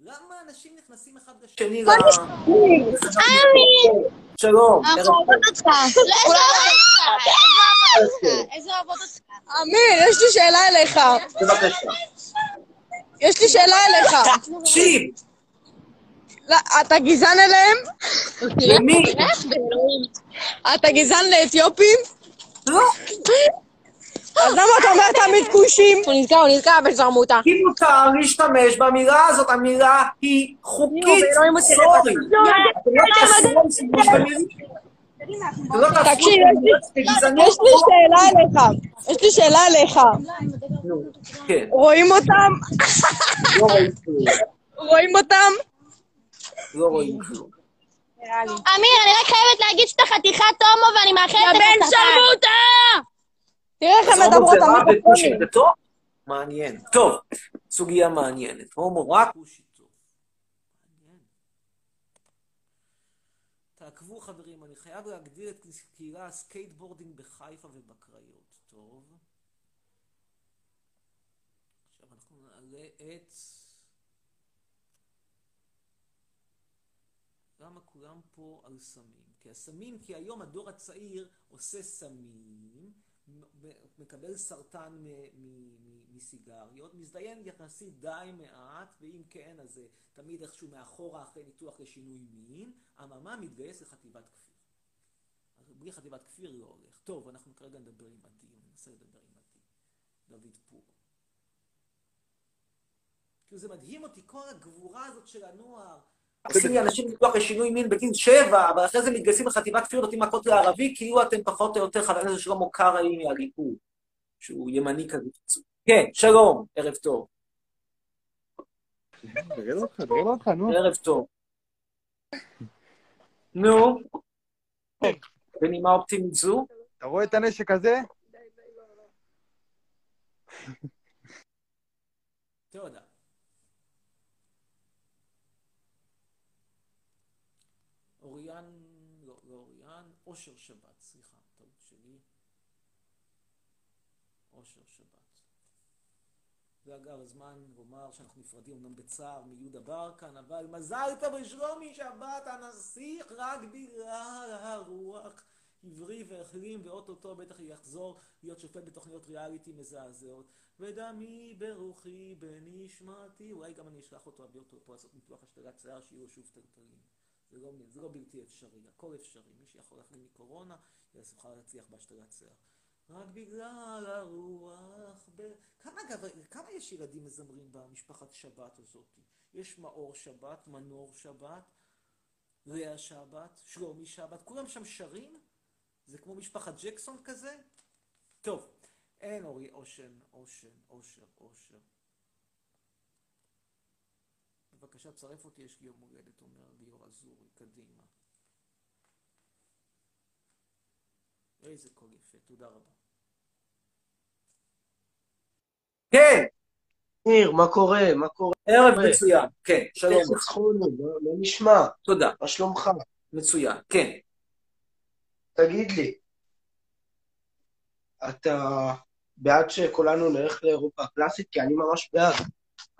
למה אנשים נכנסים אחד לשני ל... שלום. איזה. אמיר, יש לי שאלה אליך. בבקשה. יש לי שאלה אליך. תקשיב. לא, אתה גזען אליהם? למי? אתה גזען לאתיופים? לא. אז למה אתה אומר תמיד כושים? הוא נזכר, הוא נזכר בשרמוטה. כי מותר להשתמש במילה הזאת, המילה היא חוקית. סורי. לא לא תקשיב, יש לי- שאלה אליך. יש לי שאלה אליך. כן, רואים אותם? לא. רואים אותם? לא רואים כלום. אמיר, אני רק חייבת להגיד שאתה חתיכת הומו ואני מאחלת לך בן שטן. שרמוטה! תראה איך הם מדברות זה טוב? מעניין. טוב, סוגיה מעניינת. הומו רק טוב. מעניין. תעקבו חברים, אני חייב להגדיר את קהילת ה skateboarding בחיפה ובקריות. טוב. עכשיו אנחנו נעלה את... למה כולם פה על סמים? כי הסמים, כי היום הדור הצעיר עושה סמים, מקבל סרטן מסיגריות, מזדיין יחסית די מעט, ואם כן, אז זה תמיד איכשהו מאחורה אחרי ניתוח לשינוי מין, אממה מתגייס לחטיבת כפיר. בלי חטיבת כפיר לא הולך. טוב, אנחנו כרגע נדבר עם עדי, ננסה לדבר עם עדי. דוד פור. כאילו זה מדהים אותי, כל הגבורה הזאת של הנוער. עושים לי אנשים ניתוח לשינוי מין בגיל שבע, אבל אחרי זה מתגייסים לחטיבת כפיר, נותנים מכות לערבי, כאילו אתם פחות או יותר חבר הכנסת שלמה קרעי מהליכוד, שהוא ימני כזה. כן, שלום, ערב טוב. אותך, נו. ערב טוב. נו, בנימה אופטימית זו, אתה רואה את הנשק הזה? תודה. אוריאן, לא, לא אוריאן, אושר שבת, סליחה, טעות שלי. אושר שבת. ואגב, הזמן לומר שאנחנו נפרדים אמנם בצער מיהודה ברקן, אבל מזל טוב לשלומי שבת הנסיך רק בגלל הרוח עברי והחלים, ואו-טו-טו בטח יחזור להיות שופט בתוכניות ריאליטי מזעזעות. ודמי ברוחי בנשמתי, אולי גם אני אשלח אותו, אביא אותו פה לעשות ניתוח השתלת שיער, שיהיו שוב טלטלים. זה לא, זה לא בלתי אפשרי, הכל אפשרי. מי שיכול להחלים מקורונה, יוכל להצליח בהשתלת שיער. רק בגלל הרוח ב... כמה אגב, כמה יש ילדים מזמרים במשפחת שבת הזאת? יש מאור שבת, מנור שבת, לאה שבת, שלומי שבת, כולם שם שרים? זה כמו משפחת ג'קסון כזה? טוב, אין אורי אושן, אושן, אושר, אושר. בבקשה, צרף אותי, יש לי יום הולדת, אומר ליאור אזורי, קדימה. איזה קול יפה, תודה רבה. כן! ניר, מה קורה? מה קורה? ערב מצוין, כן, שלום. זכרונו? לא לא נשמע. תודה. מה שלומך? מצוין, כן. תגיד לי, אתה בעד שכולנו נלך לאירופה הקלאסית? כי אני ממש בעד.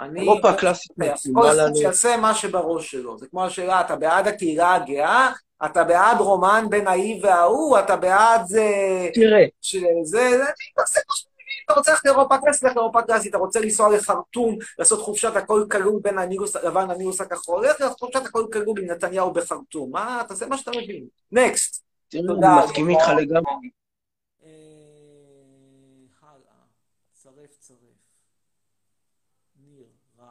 אני... אירופה הקלאסית כל מתאימה אחד לנו. שיעשה מה שבראש שלו. זה כמו השאלה, אתה בעד הקהילה הגאה? אתה בעד רומן בין ההיא וההוא? אתה בעד זה... תראה. שזה... זה... תעשה מה שאתה מבין. אתה רוצה ללכת לאירופה קלאסית, לך לאירופה קלאסית. אתה רוצה לנסוע לחרטום, לעשות חופשת הכל כלול בין הנילוס הלבן לנילוס הכחול, לך לעשות חופשת הכל כלול עם נתניהו בחרטום. מה? תעשה מה שאתה מבין. נקסט. תראה. אני מסכים איתך לגמרי. אה, הלאה. צרף צרף. ניר רהב.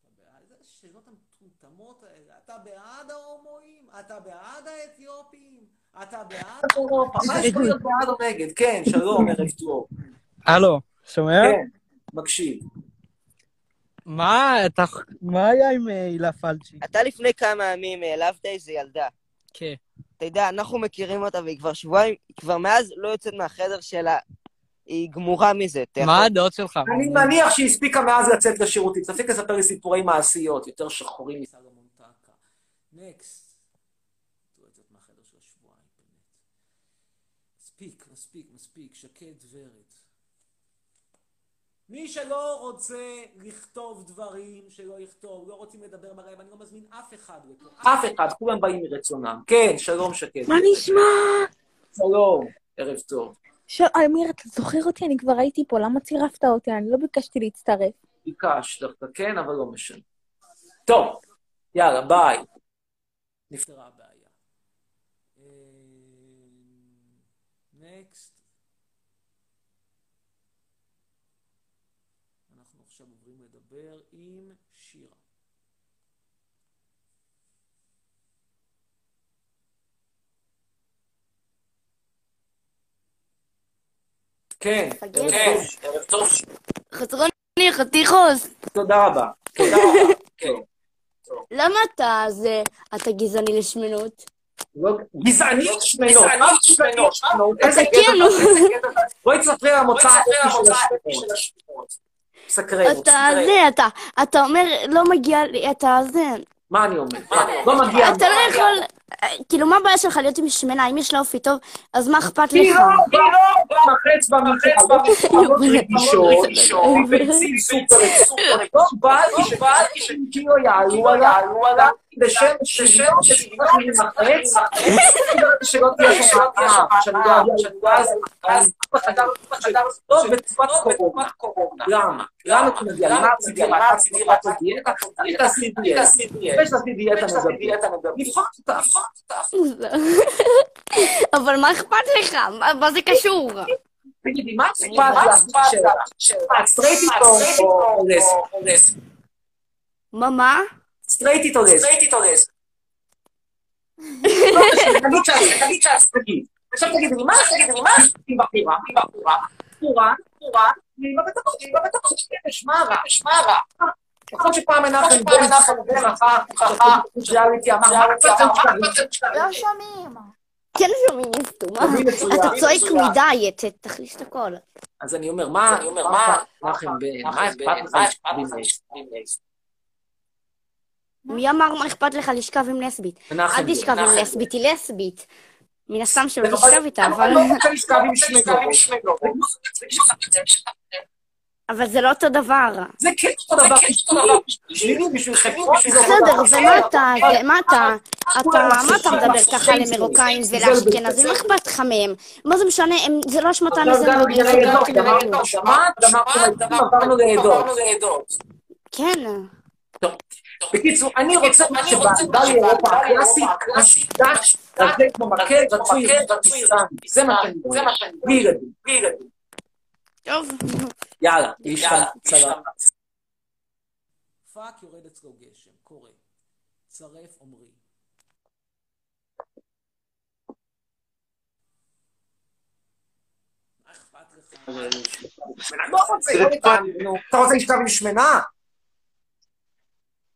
אתה בעד? איזה שאלות המטומטמות האלה. אתה בעד ההומואים? אתה בעד האתיופים? אתה בעד אירופה? מה יש פה להיות בעד או נגד? כן, שלום, ערב טוב. הלו, שומע? כן, מקשיב. מה, אתה... מה היה עם אה, הילה פלצ'י? אתה לפני כמה ימים העלבת איזה ילדה. כן. אתה יודע, אנחנו מכירים אותה והיא כבר שבועיים, היא כבר מאז לא יוצאת מהחדר שלה. היא גמורה מזה. אתה מה יכול- הדעות שלך? אני מניח שהיא הספיקה מאז לצאת לשירותים. תפסיק לספר לי סיפורי מעשיות, יותר שחורים טקה. נקסט. לא יוצאת מהחדר של השבועיים, באמת. מספיק, מספיק, מספיק. שקד ורד. מי שלא רוצה לכתוב דברים, שלא יכתוב, לא רוצים לדבר ברעב, אני לא מזמין אף אחד לפה. אף אחד, כולם באים מרצונם. כן, שלום שקד. מה נשמע? שלום, ערב טוב. ש... אמיר, אתה זוכר אותי? אני כבר הייתי פה, למה צירפת אותי? אני לא ביקשתי להצטרף. ביקשת כן, אבל לא משנה. טוב, יאללה, ביי. נפתרה הבעיה. אה, נקסט. אנחנו עכשיו עוברים לדבר עם שירה. כן, ערב טוב, ערב טוב. חצרוני, חתיכוס. תודה רבה, תודה רבה. למה אתה זה, אתה גזעני לשמנות? לא- גזעני שמנות. מה שמנות? איזה אתה קטע כאילו- בואי תספרי על המוצא האתני של השמנות. סקרן. אתה זה, אתה, אתה אומר, לא מגיע לי, אתה זה. מה אני אומר? לא מגיע. אתה לא יכול, כאילו, מה הבעיה שלך להיות עם שמנה? אם יש לה אופי טוב, אז מה אכפת לך? היא לא, היא לא, בחץ במחצבות רגישות, ביצים בשם שתצטרך להימחץ, שלא תהיה שם אה, שאני אגיע אז בחדר טוב בתקופת קורונה. למה? למה אתה מגיע? למה רציתי רק דיאטה? אני תעשי דיאטה. לפני שתעשי דיאטה נדבר. נבחר אותה, נבחר אותה. אבל מה אכפת לך? מה זה קשור? תגידי, מה אכפת לך? סטרייטית או לסבית? מה, מה? סטרייטית או לסבית? תגיד שאת, תגיד שאת, תגיד. עכשיו תגידי לי, מה תגידי לי, מה עם בחורה? עם בחורה? בחורה, בחורה, היא בבטחות, היא בבטחות, שמע רע, שמע רע. נכון שפעם מנחם בן מנחם בן חכה, ריאליטי אמר, מה רצית לא שומעים. כן שומעים סתומה. אתה צועק מדי, תכניס את הכל. אז אני אומר, מה, אני אומר, מה, מנחם בן, מה אכפת לך מי אמר מה אכפת לך לשכב עם לסבית? אל תשכב עם לסבית, היא לסבית. מן הסתם שלא תשכב איתה, אבל... אני לא רוצה לשכב עם שמנות. אבל זה לא אותו דבר. זה כן אותו דבר, בשבילכם, בשביל בסדר, ומה אתה, ומה אתה, אתה, מה אתה מדבר ככה למרוקאים ולאשכנזים? מה אכפת לך מהם? מה זה משנה, זה לא אשמתם, עכשיו זה הגענו לא... לענייני עדות, גמרנו, שמעת? גמרנו, עברנו לעדות. כן. בקיצור, אני רוצה שבעדה לאירופה הקלאסית, הקלאסית, זה כמו מקל רצוי רצוי, זה מה שאני רואה, בלי ילדים, בלי ילדים. טוב. יאללה, לך קצרה. פאק יורד אצלו גשם, קורה. צרף עומרי. מה אכפת לך? לא רוצה, לא. אתה רוצה עם שמנה?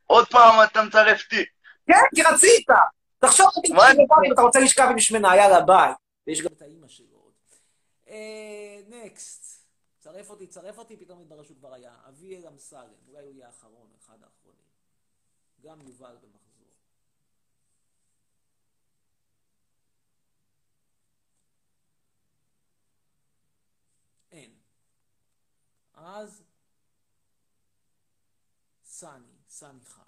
עוד פעם אתה מצרף אותי. כן, כי רצית. תחשוב אם אתה רוצה לשכב עם שמנה, יאללה, ביי. ויש גם את האימא שלו. נקסט. צרף אותי, צרף אותי, פתאום מתברר שהוא כבר היה. אביאל אמסלם, אולי הוא יהיה האחרון, אחד האחרונים. גם יובל במחזור. אין. אז סני, סני חי.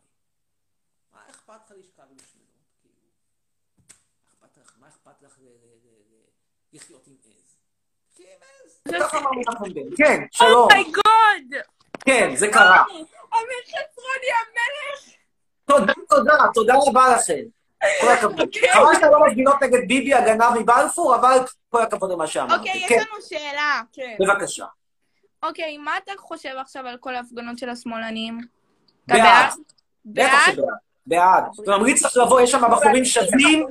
מה אכפת לך לשכב עם שמנות? כאילו, מה אכפת לך, מה אכפת לך לחיות עם עז? בן. כן, שלום. אומייגוד! כן, זה קרה. אמיר חצרוני המלך! תודה, תודה, תודה רבה לכם. כל הכבוד. חבל שאתה לא מפגינות נגד ביבי הגנב מבלפור, אבל כל הכבוד למה שאמרתי. אוקיי, יש כן, לנו שאלה. בבקשה. אוקיי, מה אתה חושב עכשיו על כל ההפגנות של השמאלנים? בעד. בעד? בעד. וממליץ לך לבוא, יש שם בחורים שווים.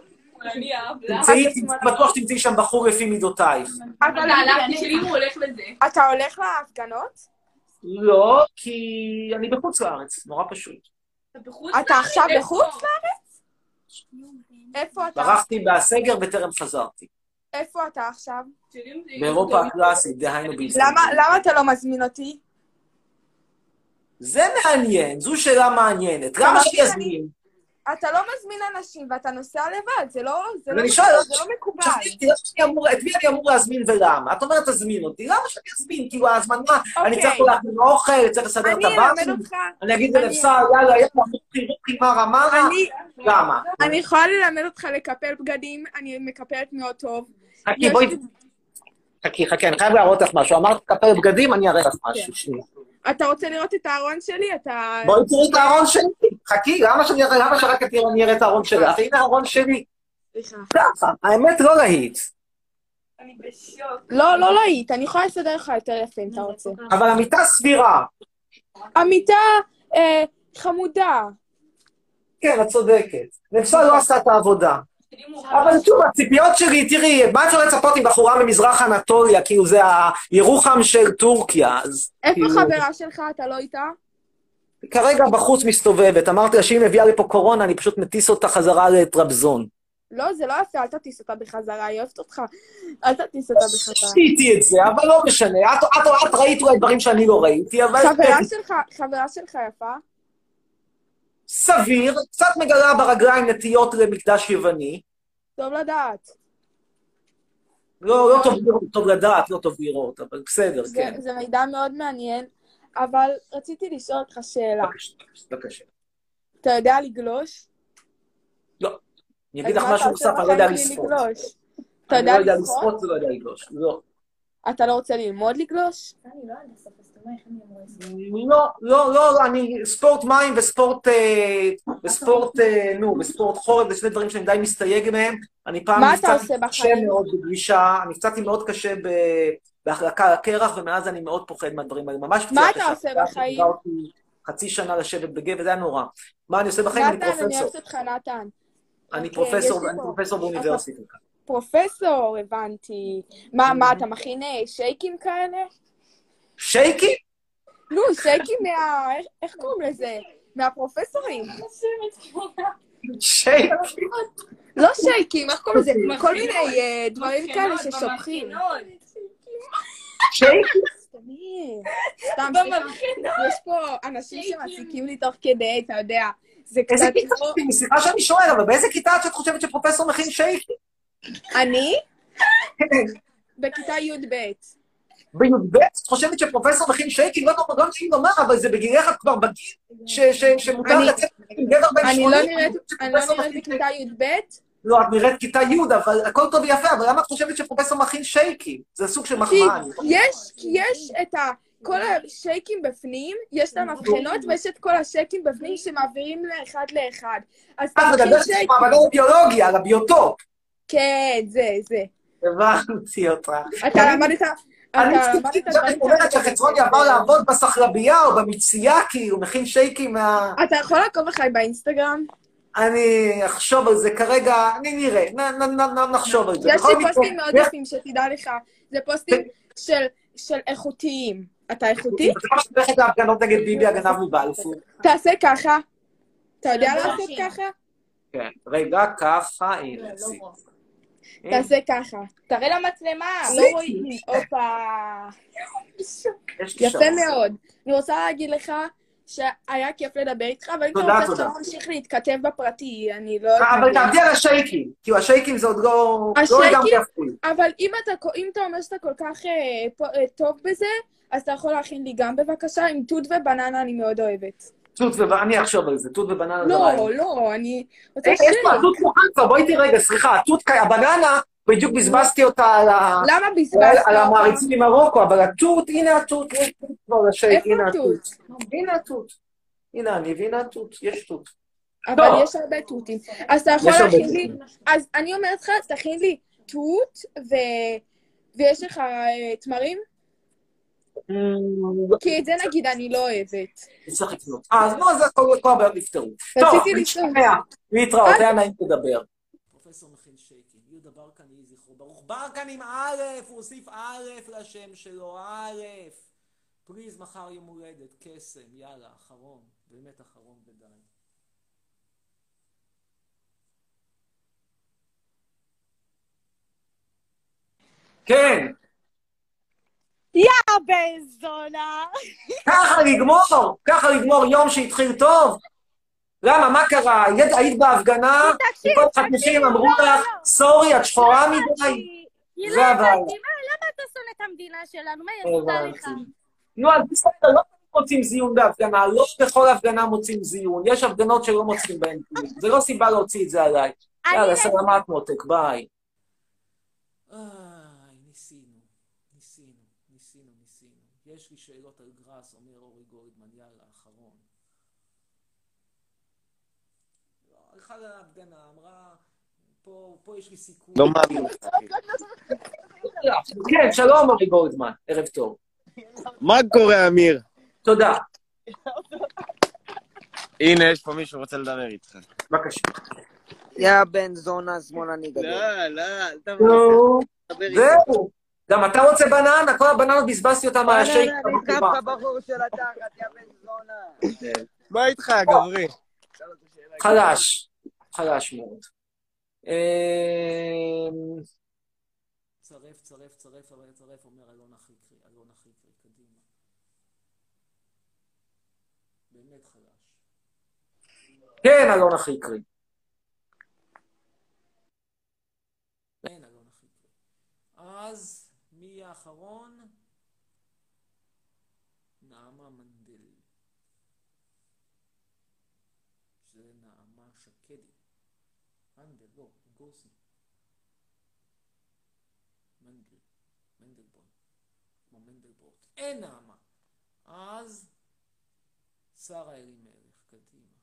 תמצאי, בטוח שתמצאי שם בחור לפי מידותייך. אבל הלכתי שלי הוא הולך לזה. אתה הולך להפגנות? לא, כי אני בחוץ לארץ, נורא פשוט. אתה עכשיו בחוץ לארץ? איפה אתה? ברחתי בסגר וטרם חזרתי. איפה אתה עכשיו? באירופה הקלאסית, דהיינו בישראל. למה למה אתה לא מזמין אותי? זה מעניין, זו שאלה מעניינת. למה שיזמין? אתה לא מזמין אנשים ואתה נוסע לבד, זה לא זה לא אני שואל, זה לא מקובל. אמור- את מי אני אמור להזמין ולמה? את אומרת, תזמין אותי, למה שאני אזמין? כאילו, ההזמנה, אני אוקיי. צריך להכין אוכל, צריך לסדר את אותך. אני אגיד לבשר, יאללה, יאללה, רוחי מרה מרה, למה? אני יכולה ללמד אותך לקפל בגדים, אני מקפלת מאוד טוב. חכי, בואי, חכי, חכי, אני חייב להראות לך משהו. אמרת לקפל בגדים, אני אראה לך משהו. אתה רוצה לראות את הארון שלי? אתה... בואי תראי את הארון שלי. חכי, למה שאני אראה, למה שרק אני אראה את הארון שלך? הנה הארון שלי. סליחה. ככה, האמת לא להיט. אני בשוק. לא, לא להיט, אני יכולה לסדר לך יותר יפה אם אתה רוצה. אבל המיטה סבירה. המיטה אה, חמודה. כן, את צודקת. נפסל לא עשתה את העבודה. אבל שוב, הציפיות שלי, תראי, מה אפשר לצפות עם בחורה ממזרח אנטוליה? כאילו זה הירוחם של טורקיה, אז... איפה כאילו, חברה שלך? אתה לא איתה? כרגע בחוץ מסתובבת. אמרתי לה שאם מביאה לפה קורונה, אני פשוט מטיס אותה חזרה לטרבזון. לא, זה לא יפה, אל תטיס אותה בחזרה, היא אוהבת אותך. אל תטיס אותה בחזרה. עשיתי את זה, אבל לא משנה. את, את, את ראית אולי דברים שאני לא ראיתי, אבל... חברה שלך, חברה שלך יפה? סביר, קצת מגלה ברגליים נטיות למקדש יווני. טוב לדעת. לא, לא טוב לראות, טוב לדעת, לא טוב לראות, אבל בסדר, זה- כן. זה מידע מאוד מעניין, אבל רציתי לשאול אותך שאלה. בבקשה. אתה יודע לגלוש? לא. אני אגיד לך משהו נוסף, אני לא יודע לשחות. אתה אני יודע לא יודע לשחות? לשחות ולא יודע לגלוש. לא. אתה לא רוצה ללמוד לגלוש? לא, לא, לא, אני, ספורט מים וספורט, אה, וספורט, אה, נו, וספורט חורף, זה שני דברים שאני די מסתייג מהם. אני פעם מה אתה נפצעתי עושה קשה בחיים? מאוד בגלישה, אני נפצעתי מאוד קשה בהחלקה לקרח, ומאז אני מאוד פוחד מהדברים האלה. ממש מה פציעה אתה קשה. עושה פציעה בחיים? שליווה אותי חצי שנה לשבת בגבע, זה היה נורא. מה אני עושה בחיים? אני נתן, אני פרופסור. אוהבת אותך, נתן. אני אוקיי, פרופסור, אני פרופסור באוניברסיטה. פרופסור, הבנתי. מה, מה, אתה מכין אה, שייקים כאלה? שייקי? נו, שייקים מה... איך- קוראים לזה? מהפרופסורים. שייק. לא שייקים, איך קוראים לזה? כל מיני אה, דברים כאלה ששופכים. שייק? סתם, יש פה אנשים שמעסיקים לי תוך כדי, אתה יודע. זה איזה קצת כיתה לא... את? סליחה שאני שואל, אבל באיזה כיתה את חושבת שפרופסור מכין שייק? אני? בכיתה י"ב. בי"ב את חושבת שפרופסור מכין שייקים? לא לא נעים לומר, אבל זה בגילך את כבר בגיל שמותר לצאת עם גבר בן אני 80. לא נראית אני לא נראית בכיתה י"ב? לא, את נראית כיתה י', אבל הכל טוב ויפה, אבל למה את חושבת שפרופסור מכין שייקים? זה סוג של מחמאה. יש, כי יש את ה... כל השייקים בפנים, יש את המבחנות ויש את כל השייקים בפנים שמעבירים לאחד לאחד. אז אתה את מכין מדברת שייקים. במעבדה לביולוגיה, על הביוטופ. כן, זה, זה. הבנתי אותך. אתה למדת... אני אתה למדת ציפיתי דברים שאת אומרת כאלה שהחצרוני עבר לעבוד בסחלבייה או במיצייה, כאילו, מכין שייקים מה... אתה יכול לעקוב אחריי באינסטגרם? אני אחשוב על זה כרגע, אני נראה, נחשוב על זה. יש לי פוסטים מאוד יפים, שתדע לך. זה פוסטים של, של איכותיים. אתה איכותי? אתה ממש הולכת להפגנות נגד ביבי הגנב מבלפור. תעשה ככה. אתה יודע לעשות ככה? כן, רגע, ככה, הנה, עשיתי. תעשה ככה. תראה למצלמה. לא רואים. הופה. יפה. מאוד. אני רוצה להגיד לך שהיה כיף לדבר איתך, אבל תודה, רוצה. שאנחנו נמשיך להתכתב בפרטי, אני לא... אבל. תעבדי על השייקים, כאילו השייקים זה עוד לא... לא השייקים. אבל אם אתה, אומר שאתה כל כך אה, פה- אה, טוב בזה, אז אתה יכול להכין לי גם בבקשה, עם תות ובננה אני מאוד אוהבת. תות ובננה, אני אחשוב על זה, תות ובננה זה לא, רעיון. לא, אני רוצה אה, יש פה. התות מוכן כבר, בואי תראי רגע, סליחה, התות, הבננה, בדיוק בזבזתי אותה על ה... למה בזבזת על-? המעריצים ממרוקו, אבל התות, הנה התות, יש תות כבר לשייק, הנה התות? הנה התות. הנה אני, והנה התות, יש תות. אבל טוב. יש הרבה תותים. אז אתה יכול להכין לי, אז אני אומרת לך, תכין לי תות. ויש לך אה, תמרים? כי את זה נגיד אני לא אוהבת. צריך לקנות. אה, אז לא, אז כל הבעיות נפתרו. טוב. נשתמע. להתראות, היה נעים לדבר. פרופסור מכין שייקים, יהודה ברקן יהי זכרו ברוך. ברקן עם א', הוא הוסיף א' לשם שלו, א'. פליז, מחר יום הולדת, קסם, יאללה, אחרון. באמת אחרון ודי. כן, יא בן זונה. ככה לגמור, ככה לגמור יום שהתחיל טוב. למה, מה קרה? היית, בהפגנה, וכל החתיכים אמרו לך, סורי, את שחורה מדי? היא זה לא הבעיה. למה אתה שונא את המדינה שלנו? מה עשתה לך? נו, אז בסדר, לא מוצאים זיון בהפגנה, לא בכל הפגנה מוצאים זיון, יש הפגנות שלא מוצאים בהן זיון, זה לא סיבה להוציא את זה עליי. יאללה, סלמת מותק, ביי. איי, ניסינו, ניסינו, ניסינו, ניסינו. יש לי שאלות על גראס, אומר אורי גולדמן, יאללה, אחרון. לא, הלכה להפגנה, אמרה, פה, פה יש לי סיכוי. לא מאמין לך. כן, שלום אורי גולדמן, ערב טוב. מה קורה, אמיר? תודה. הנה, יש פה מישהו רוצה לדבר איתך. בבקשה. יא בן זונה שמאלני גדול. לא, לא, אל תבוא. נו, דבר איתי. זהו. גם אתה רוצה בננה? כל הבננות בזבזתי אותם על השייק. אני קפקא בחור של התחת, יא בן זונה. מה איתך, גברי? חלש. חלש מאוד. אמ, צרף, צרף, צרף, צרף, אומר אלון אחיקרי, אלון אחיקרי, קדימה. באמת חלש. כן, אלון אחיקרי. כן, אלון אחיקרי. אז מי האחרון? נעמה מנדל. זה נעמה שקדי. מנדל, לא, גוסי. מנדל, מנדלבוים, כמו מנדלבורט. אין נעמה. אז שרה אלימלך, קדימה.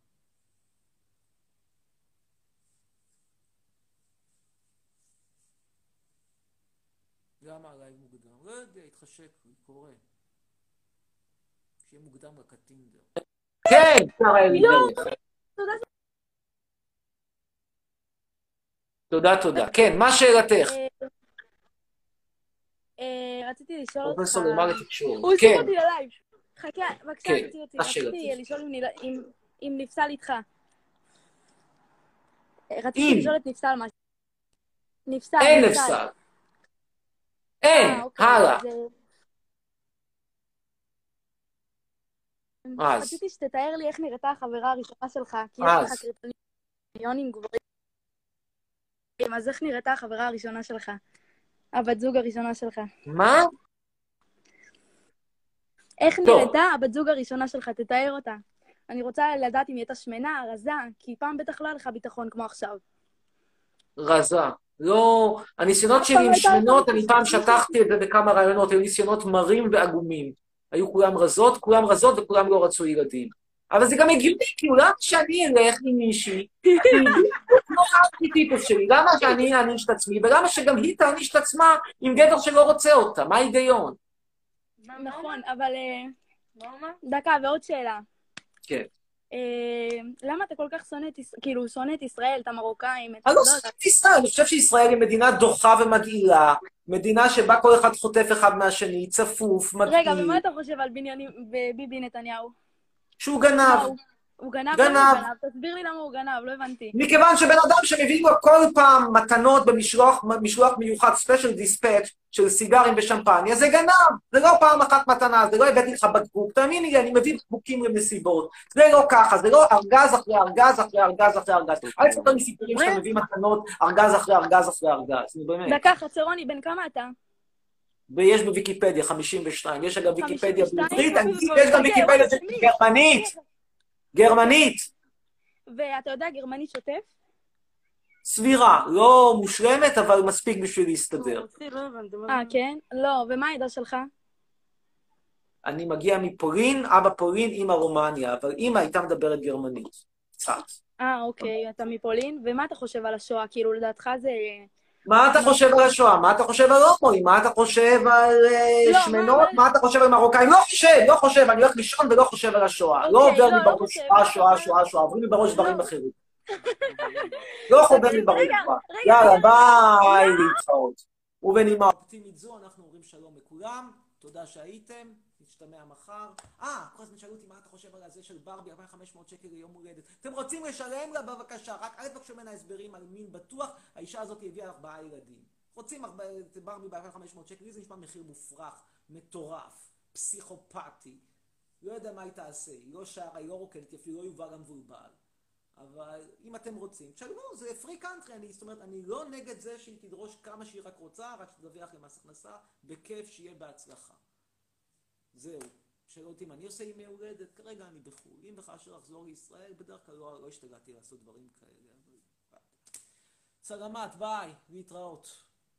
למה עליי מוקדם? לא יודע, התחשק לי, קורה. שיהיה מוקדם רק הטינדר. כן, שרה אלימלך. תודה, תודה. כן, מה שאלתך? אה, רציתי לשאול אותך... פרופסור למר לתקשורת. הוא כן. אותי ללייב. חכה, בבקשה, כן, רציתי? לשאול אם נפסל איתך. אה. רציתי לשאול את נפסל משהו. נפסל, אין נפסל. אין, אה, אוקיי, הלאה. אז, אה. רציתי שתתאר לי איך נראתה החברה הראשונה שלך, כי יש. לך קריטריונים גבוהים. אז איך נראתה החברה הראשונה שלך? הבת זוג הראשונה שלך. מה? איך טוב. נראתה הבת זוג הראשונה שלך? תתאר אותה. אני רוצה לדעת אם היא הייתה שמנה, רזה, כי פעם בטח לא היה לך ביטחון כמו עכשיו. רזה. לא, הניסיונות שלי עם שמנות, אני פעם שטחתי את זה בכמה רעיונות, היו ניסיונות מרים ועגומים. היו כולם רזות, כולם רזות וכולם לא רצו ילדים. אבל זה גם הגיוני, כאילו, למה שאני אלך עם מישהי, לא הארכיטיפוס שלי, למה שאני אעניש את עצמי, ולמה שגם היא תעניש את עצמה עם גבר שלא רוצה אותה, מה ההיגיון? נכון, אבל... אה, דקה, ועוד שאלה. כן. אה, למה אתה כל כך שונא את ישראל, כאילו, שונא את ישראל, את המרוקאים? אני לא לא שונא. את ישראל, אני חושב שישראל היא מדינה דוחה ומגעילה, מדינה שבה כל אחד חוטף אחד מהשני, צפוף, רגע, מגעיל, ומה אתה חושב על וביבי נתניהו? שהוא גנב. הוא? גנב? גנב. למה הוא גנב? תסביר לי למה הוא גנב, לא הבנתי. מכיוון שבן אדם שמביא לו כל פעם מתנות במשלוח משלוח מיוחד, special dispatch של סיגרים ושמפניה, זה גנב. זה לא פעם אחת מתנה, זה לא הבאתי לך בקבוק. תאמיני לי, אני מביא בקבוקים למסיבות. זה לא ככה, זה לא ארגז אחרי ארגז אחרי ארגז אחרי ארגז. אל תספר לי סיפורים שאתה מביא מתנות ארגז אחרי ארגז אחרי ארגז. נו באמת. דקה, חצרוני, בן כמה אתה? ויש בוויקיפדיה 52, יש אגב ויקיפדיה 52? בעברית, אוקיי, יש גם אוקיי, ויקיפדיה אוקיי. גרמנית. ואתה יודע גרמנית שוטף? סבירה, לא מושלמת, אבל מספיק בשביל להסתדר. אה, כן? לא, ומה העדה שלך? אני מגיע מפולין, אבא פולין, אמא רומניה, אבל אמא הייתה מדברת גרמנית. קצת. אה, אוקיי, אתה מפולין, ומה אתה חושב על השואה? כאילו, לדעתך זה... מה אתה חושב על השואה? מה אתה חושב על הומואים? מה אתה חושב על אה, לא, שמנות? מה אתה חושב על מרוקאים? לא חושב, לא חושב, אני הולך לישון ולא חושב על השואה. לא אוקיי, עובר לא, לי לא בראש. שואה, שואה, שואה, שואה, עוברים לי בראש דברים אחרים. לא חובר לי בראש יאללה. ביי, להתראות. ובנימה אופטימית זו, אנחנו אומרים שלום לכולם, תודה שהייתם, נשתמע מחר. אה, כל הזמן שאלו אותי מה אתה חושב על הזה של ברבי, 2,500 שקל ליום הולדת. אתם רוצים לשלם לה בבקשה, רק אל תבקשו ממנה הסברים על מין בטוח, האישה הזאת הביאה ארבעה ילדים. רוצים את ברבי ב-2,500 שקל, לי זה נשמע מחיר מופרך, מטורף, פסיכופתי. לא יודע מה היא תעשה, היא לא שרה, היא לא רוקדת, היא אפילו לא יובל המבולבל. אבל אם אתם רוצים, תשלמו, זה פרי קאנטרי, אני, זאת אומרת, אני לא נגד זה שהיא תדרוש כמה שהיא רק רוצה, רק שתדווח למס הכנסה, בכיף, שיהיה בהצלחה. זהו. שאלו אותי מה אני עושה ימי הולדת, כרגע אני בחו"ל. אם וכאשר אחזור לישראל, בדרך כלל לא, לא השתגעתי לעשות דברים כאלה. סלמת, ביי, להתראות.